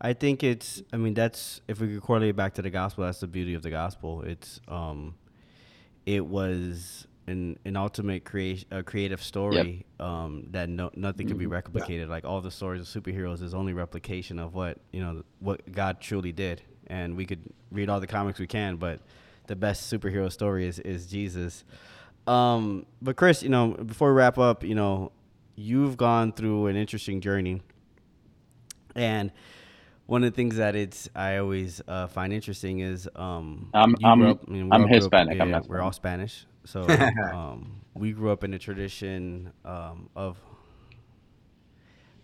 I think it's. I mean, that's if we could correlate back to the gospel. That's the beauty of the gospel. It's. um It was an an ultimate creation, a creative story yep. um, that no nothing can be mm-hmm. replicated. Yeah. Like all the stories of superheroes is only replication of what you know what God truly did. And we could read all the comics we can, but the best superhero story is is Jesus. Um, but Chris, you know, before we wrap up, you know, you've gone through an interesting journey, and one of the things that it's I always uh, find interesting is um, I'm I'm, up, I mean, I'm Hispanic. Up, yeah, I'm we're all Spanish, so *laughs* um, we grew up in a tradition um, of.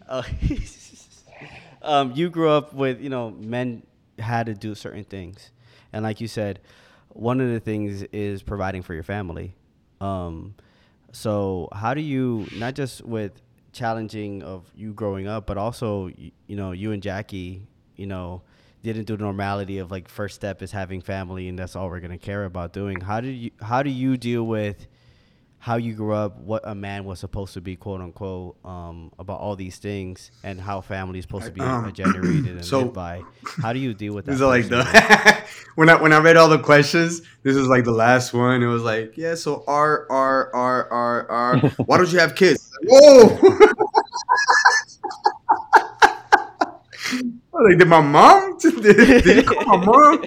Uh, *laughs* um, you grew up with you know men had to do certain things, and like you said, one of the things is providing for your family. Um, so how do you not just with challenging of you growing up, but also you, you know you and Jackie, you know, didn't do the normality of like first step is having family and that's all we're gonna care about doing. How do you how do you deal with how you grew up, what a man was supposed to be, quote unquote, um, about all these things, and how family is supposed to be um, generated and *clears throat* so, lived by. How do you deal with *laughs* that? These are like the *laughs* when I when I read all the questions, this is like the last one. It was like, yeah, so R R R R R. *laughs* Why don't you have kids? Whoa. like, did my mom? Did, did you call my mom?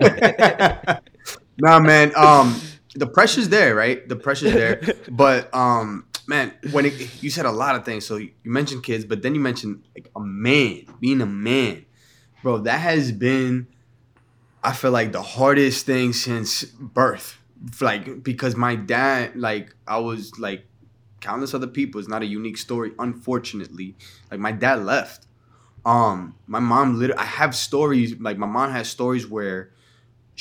nah, man. Um, the pressure's there, right? The pressure's there. *laughs* but um, man, when it, you said a lot of things, so you mentioned kids, but then you mentioned like a man, being a man, bro. That has been I feel like the hardest thing since birth, like because my dad, like I was like countless other people. It's not a unique story, unfortunately. Like my dad left. Um, my mom literally. I have stories. Like my mom has stories where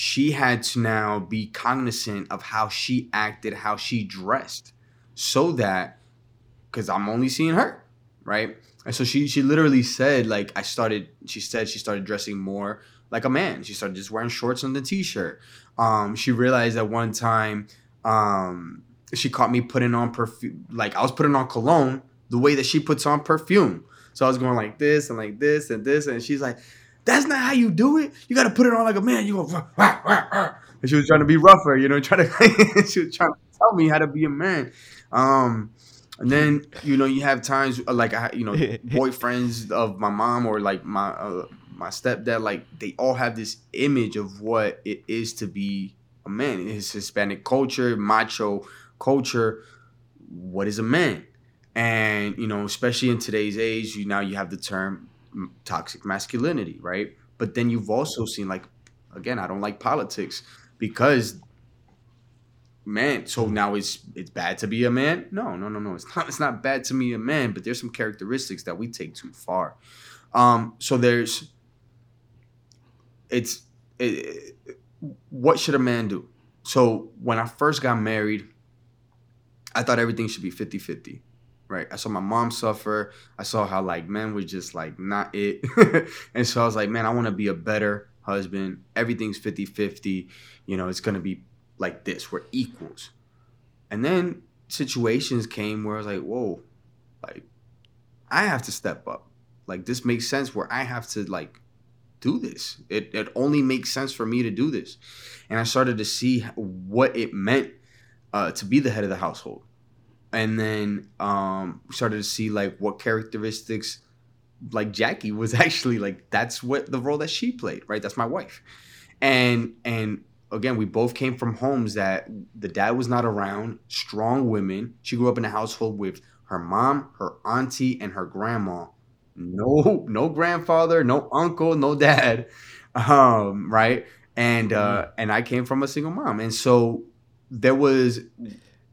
she had to now be cognizant of how she acted, how she dressed, so that because I'm only seeing her, right? And so she she literally said like I started. She said she started dressing more like a man. She started just wearing shorts and the t-shirt. Um, she realized at one time um, she caught me putting on perfume. Like I was putting on cologne the way that she puts on perfume. So I was going like this and like this and this, and she's like, "That's not how you do it. You got to put it on like a man. You go." Rah, rah, rah, and she was trying to be rougher, you know, *laughs* trying to she was trying to tell me how to be a man. Um, and then you know you have times uh, like I, you know, *laughs* boyfriends of my mom or like my uh, my stepdad, like they all have this image of what it is to be a man. It's Hispanic culture, macho culture. What is a man? And you know, especially in today's age, you now you have the term toxic masculinity, right? But then you've also seen like, again, I don't like politics because man so now it's it's bad to be a man? No no no no it's not it's not bad to be a man but there's some characteristics that we take too far. Um so there's it's it, what should a man do? So when i first got married i thought everything should be 50-50 right i saw my mom suffer. I saw how like men were just like not it. *laughs* And so i was like man i want to be a better husband. Everything's 50-50 you know it's gonna be like this. We're equals. And then situations came where i was like whoa like i have to step up. Like this makes sense where i have to like do this. It, it only makes sense for me to do this. And i started to see what it meant uh, to be the head of the household and then um started to see like what characteristics like Jackie was *laughs* actually like that's what the role that she played, right? That's my wife. And and again, we both came from homes that the dad was not around, strong women. She grew up in a household with her mom, her auntie, and her grandma. No, no grandfather, no uncle, no dad. *laughs* Um, right? And uh and I came from a single mom. And so there was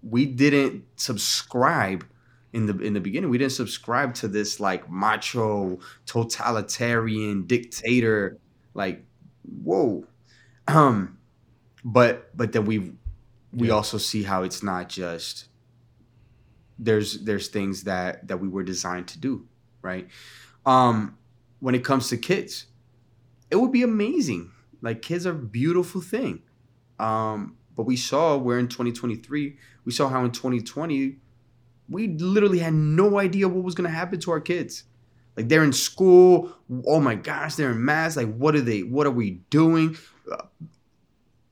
we didn't subscribe in the in the beginning. We didn't subscribe to this like macho, totalitarian dictator. Like, whoa. Um, but but then we we Yeah. also see how it's not just there's there's things that that we were designed to do, right? Um, when it comes to kids, it would be amazing. Like kids are a beautiful thing. Um, but we saw we're in 2023. We saw how in 2020 we literally had no idea what was going to happen to our kids. Like they're in school. Oh my gosh, they're in mass. Like what are they? What are we doing? Uh,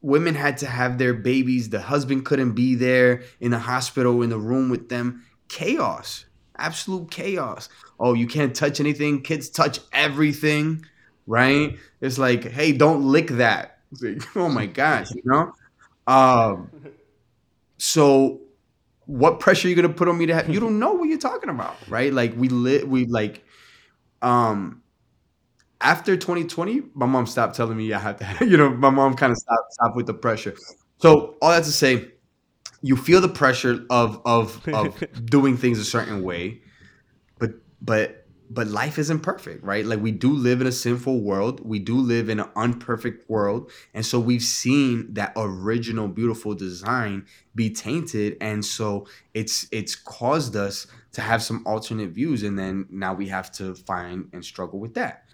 women had to have their babies. The husband couldn't be there in the hospital in the room with them. Chaos, absolute chaos. Oh, you can't touch anything. Kids touch everything, right? It's like, hey, don't lick that. Like, *laughs* oh my gosh, you know. Um, so what pressure are you gonna put on me to have? You don't know what you're talking about, right? Like we lit, we like, um, after 2020, my mom stopped telling me I had to. *laughs* You know, my mom kind of stopped stopped with the pressure. So all that to say, you feel the pressure of of of *laughs* doing things a certain way, but but but life isn't perfect, right? Like we do live in a sinful world. We do live in an unperfect world. And so we've seen that original beautiful design be tainted and so it's it's caused us to have some alternate views and then now we have to find and struggle with that.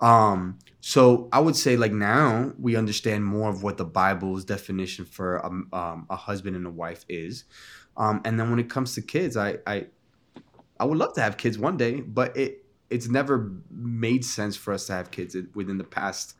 Um so I would say like now we understand more of what the Bible's definition for um, um, a husband and a wife is. Um and then when it comes to kids, I I I would love to have kids one day, but it it's never made sense for us to have kids within the past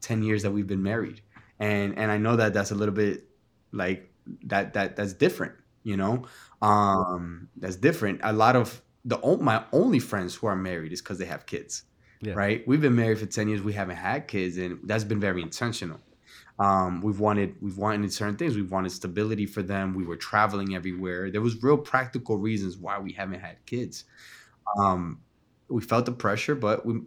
10 years that we've been married. And and I know that that's a little bit like that that that's different, you know? Um that's different. A lot of the my only friends who are married is cuz they have kids. Yeah. Right? We've been married for 10 years, we haven't had kids and that's been very intentional. Um, we've wanted we've wanted certain things. We've wanted stability for them. We were traveling everywhere. There was real practical reasons why we haven't had kids. Um, we felt the pressure, but we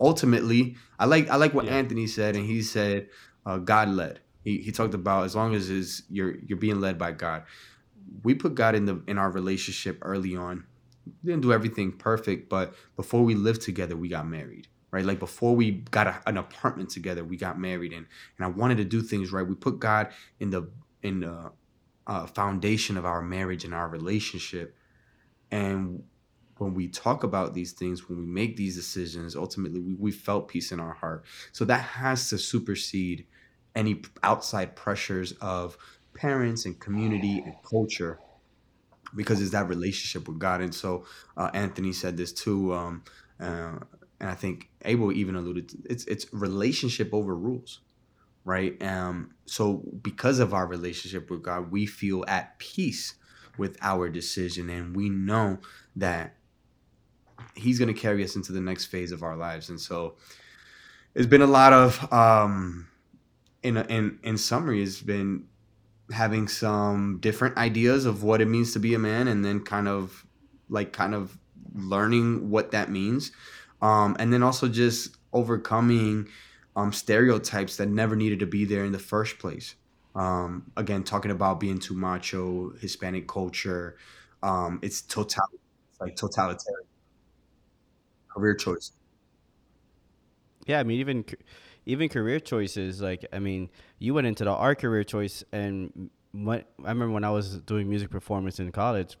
ultimately, I like I like what Yeah. Anthony said, and he said uh, God led. He, he talked about as long as is you're you're being led by God. We put God in the in our relationship early on. Didn't do everything perfect, but before we lived together, we got married. Right, like before we got a, an apartment together, we got married, and and I wanted to do things right. We put God in the in the uh, foundation of our marriage and our relationship, and when we talk about these things, when we make these decisions, ultimately we, we felt peace in our heart. So that has to supersede any outside pressures of parents and community and culture because it's that relationship with God. And so uh, Anthony said this too. Um, uh, and I think Abel even alluded to it's it's relationship over rules, right? Um, so because of our relationship with God, we feel at peace with our decision, and we know that He's going to carry us into the next phase of our lives. And so it's been a lot of, um, in in in summary, it's been having some different ideas of what it means to be a man, and then kind of like kind of learning what that means um, and then also just overcoming um, stereotypes that never needed to be there in the first place. Um, again, talking about being too macho, Hispanic culture, um, it's total, like totalitarian career choice. Yeah, I mean even even career choices. Like I mean, you went into the art career choice, and what I remember when I was doing music performance in college,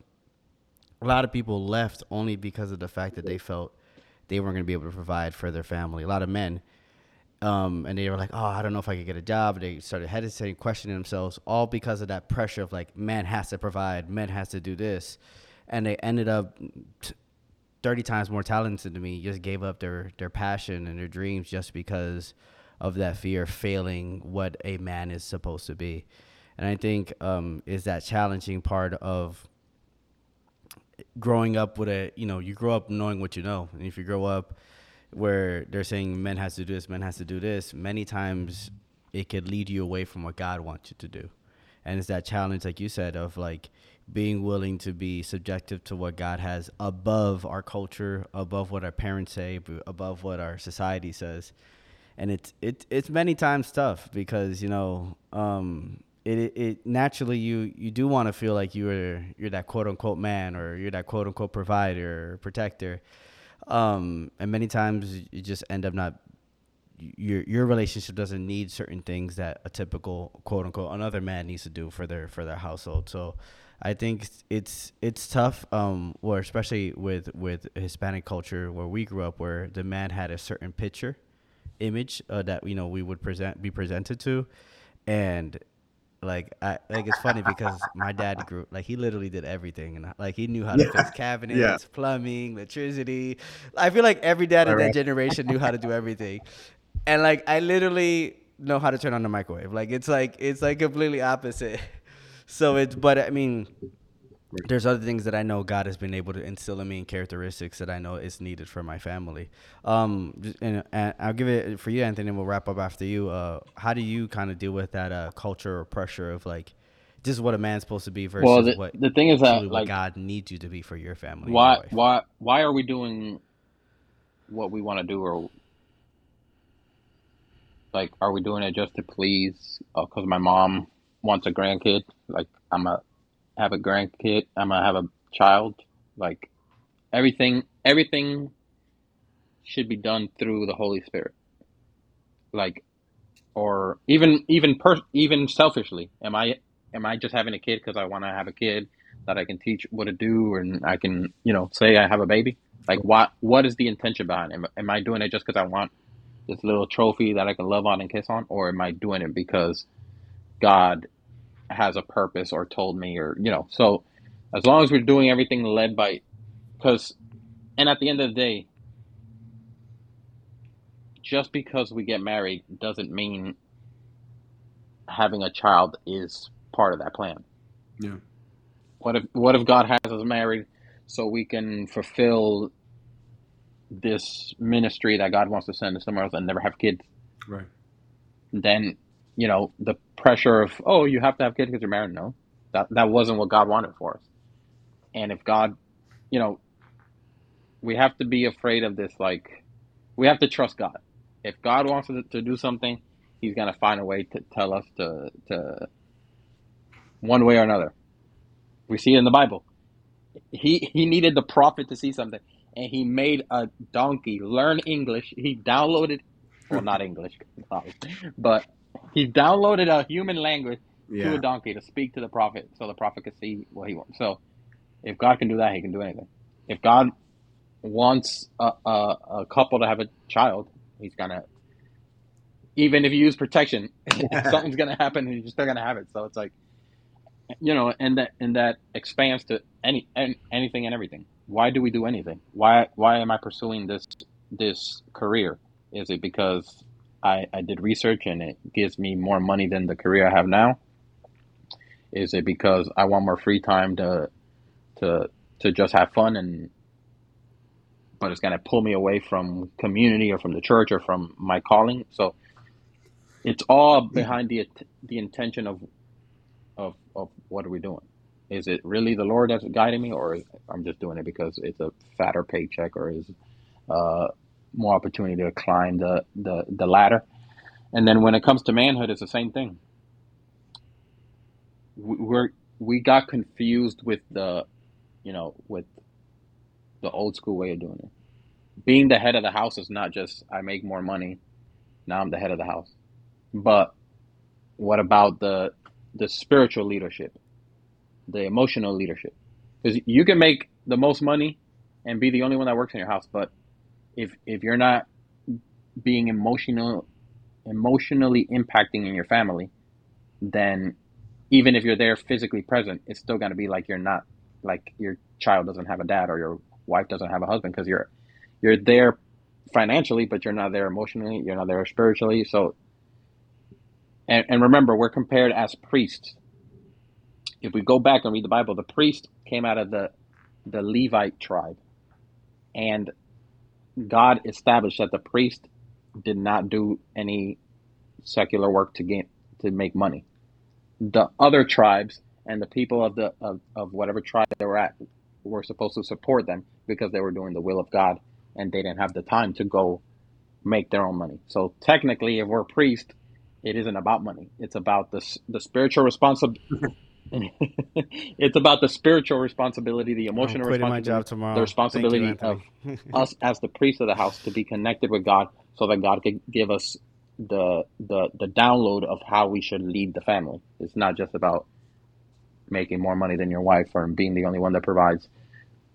a lot of people left only because of the fact that they felt they weren't going to be able to provide for their family. A lot of men, um, and they were like, "Oh, I don't know if I could get a job." They started hesitating, questioning themselves, all because of that pressure of like, "Man has to provide, man has to do this," and they ended up. T- 30 times more talented than me just gave up their their passion and their dreams just because of that fear of failing what a man is supposed to be. And i think um, is that challenging part of growing up with a you know you grow up knowing what you know. And if you grow up where they're saying men has to do this men has to do this many times it could lead you away from what god wants you to do. And it's that challenge like you said of like being willing to be subjective to what god has above our culture above what our parents say above what our society says. And it's it, it's many times tough because you know um, it, it, naturally you you do want to feel like you're you're that quote unquote man or you're that quote unquote provider or protector. Um, and many times you just end up not your your relationship doesn't need certain things that a typical quote unquote another man needs to do for their for their household. So I think it's it's tough, um, or especially with with Hispanic culture where we grew up, where the man had a certain picture, image uh, that you know we would present be presented to, and like I like it's funny because my dad grew like he literally did everything and like he knew how to fix cabinets, Yeah. plumbing, electricity. I feel like every dad in Right, that generation knew how to do everything, and like I literally know how to turn on the microwave. Like it's like it's like completely opposite. So it's but I mean there's other things that I know God has been able to instill in me and characteristics that I know is needed for my family. Um, and, and I'll give it for you, Anthony. and We'll wrap up after you. Uh, how do you kind of deal with that uh, culture or pressure of like, this is what a man's supposed to be versus Well, the, what the thing is that like God needs you to be for your family? why your why why are we doing what we want to do or like are we doing it just to please because my mom wants a grandkid like i'm a have a grandkid i'm gonna have a child like everything everything should be done through the holy spirit. Like or even even per even selfishly. Am i am i just having a kid because i want to have a kid that i can teach what to do and i can you know say i have a baby? Like what what is the intention behind it? Am, am i doing it just because i want this little trophy that i can love on and kiss on? Or am i doing it because god has a purpose or told me or you know so as long as we're doing everything led by because and at the end of the day just because we get married doesn't mean having a child is part of that plan Yeah. what if what if god has us married so we can fulfill this ministry that god wants to send us somewhere else and never have kids Right. then you know the pressure of oh you have to have kids because you're married no that that wasn't what god wanted for us and if god you know we have to be afraid of this like we have to trust God. If God wants to, to do something, He's gonna find a way to tell us to to one way or another. We see it in the Bible. He he needed the prophet to see something, and he made a donkey learn English. He downloaded, well, not English, but he downloaded a human language Yeah. to a donkey to speak to the prophet, so the prophet could see what he wants. So, if God can do that, He can do anything. If God wants a, a, a couple to have a child, He's gonna. Even if you use protection, *laughs* something's gonna happen, and you're still gonna have it. So it's like, you know, and that and that expands to any, any anything and everything. Why do we do anything? Why why am I pursuing this this career? Is it because I, I did research and it gives me more money than the career I have now? Is it because I want more free time to to to just have fun and but it's gonna pull me away from community or from the church or from my calling? So it's all behind the the intention of of of what are we doing? Is it really the Lord that's guiding me, or I'm just doing it because it's a fatter paycheck, or is uh, more opportunity to climb the, the the ladder? And then when it comes to manhood, it's the same thing. We- We're we got confused with the, you know, with the old school way of doing it. Being the head of the house is not just I make more money, now I'm the head of the house. But what about the the spiritual leadership, the emotional leadership? Because you can make the most money and be the only one that works in your house, but if if you're not being emotional emotionally impacting in your family, then even if you're there physically present, it's still going to be like you're not like your child doesn't have a dad or your wife doesn't have a husband because you're you're there financially, but you're not there emotionally, you're not there spiritually. So and, and remember, we're compared as priests. If we go back and read the Bible, the priest came out of the the Levite tribe, and God established that the priest did not do any secular work to gain to make money. The other tribes and the people of the of, of whatever tribe they were at were supposed to support them because they were doing the will of God and they didn't have the time to go make their own money. So technically, if we're a priest, it isn't about money. It's about the the spiritual responsibility. *laughs* *laughs* it's about the spiritual responsibility, the emotional responsibility, job tomorrow. the responsibility you, of *laughs* us as the priest of the house to be connected with God, so that God could give us the the the download of how we should lead the family. It's not just about making more money than your wife or being the only one that provides.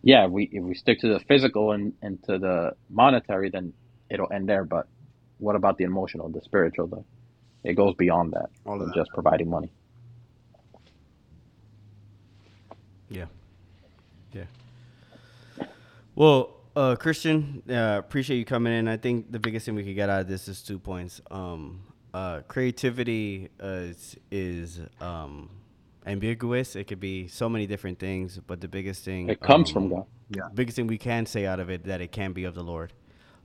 Yeah, if we if we stick to the physical and, and to the monetary, then it'll end there. But what about the emotional, the spiritual? The it goes beyond that All of that. just providing money. Yeah. Yeah. Well, uh, Christian, uh, appreciate you coming in. I think the biggest thing we could get out of this is two points. Um, uh, creativity uh, is, is um, ambiguous. It could be so many different things, but the biggest thing It comes um, from God. Yeah. Biggest thing we can say out of it that it can be of the Lord.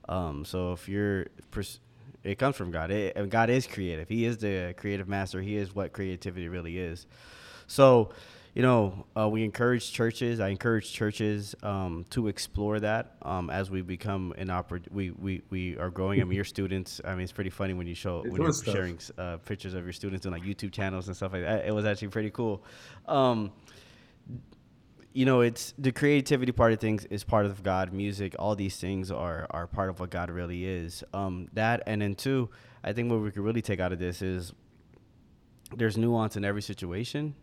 Um, so if you're, pers- it comes from God. It, and God is creative. He is the creative master. He is what creativity really is. So, you know, uh, we encourage churches. I encourage churches um, to explore that um, as we become an oppor- we, we we are growing. I mean, your students. I mean, it's pretty funny when you show They're when you're stuff. sharing uh, pictures of your students on like YouTube channels and stuff like that. It was actually pretty cool. Um, you know, it's the creativity part of things is part of God. Music, all these things are are part of what God really is. Um, that and then two, I think what we could really take out of this is there's nuance in every situation,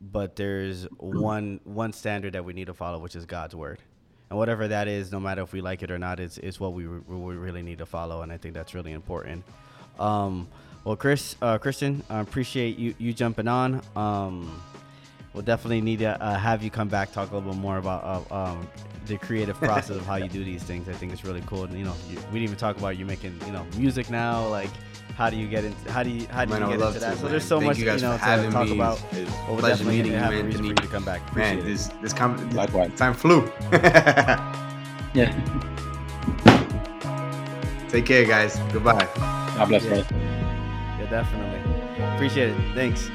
but there's one one standard that we need to follow, which is God's word. And whatever that is, no matter if we like it or not, it's, it's what we, re- we really need to follow. And I think that's really important. Um, well, Chris, uh, Christian, I appreciate you, you jumping on. Um, we'll definitely need to uh, have you come back talk a little bit more about uh, um, the creative process of how you do these things. I think it's really cool. And, you know, you, we didn't even talk about you making you know music now. Like, how do you get into how do you how do Man, you get would into that? to, so man. there's so Thank much you you, know for to having talk me. about. It's a But we'll pleasure meeting you, have a reason for you to come back. Man, Appreciate it. this this com- Likewise. time flew. *laughs* Yeah. Take care, guys. Goodbye. God bless, Yeah. brother. Yeah, definitely. Appreciate it. Thanks.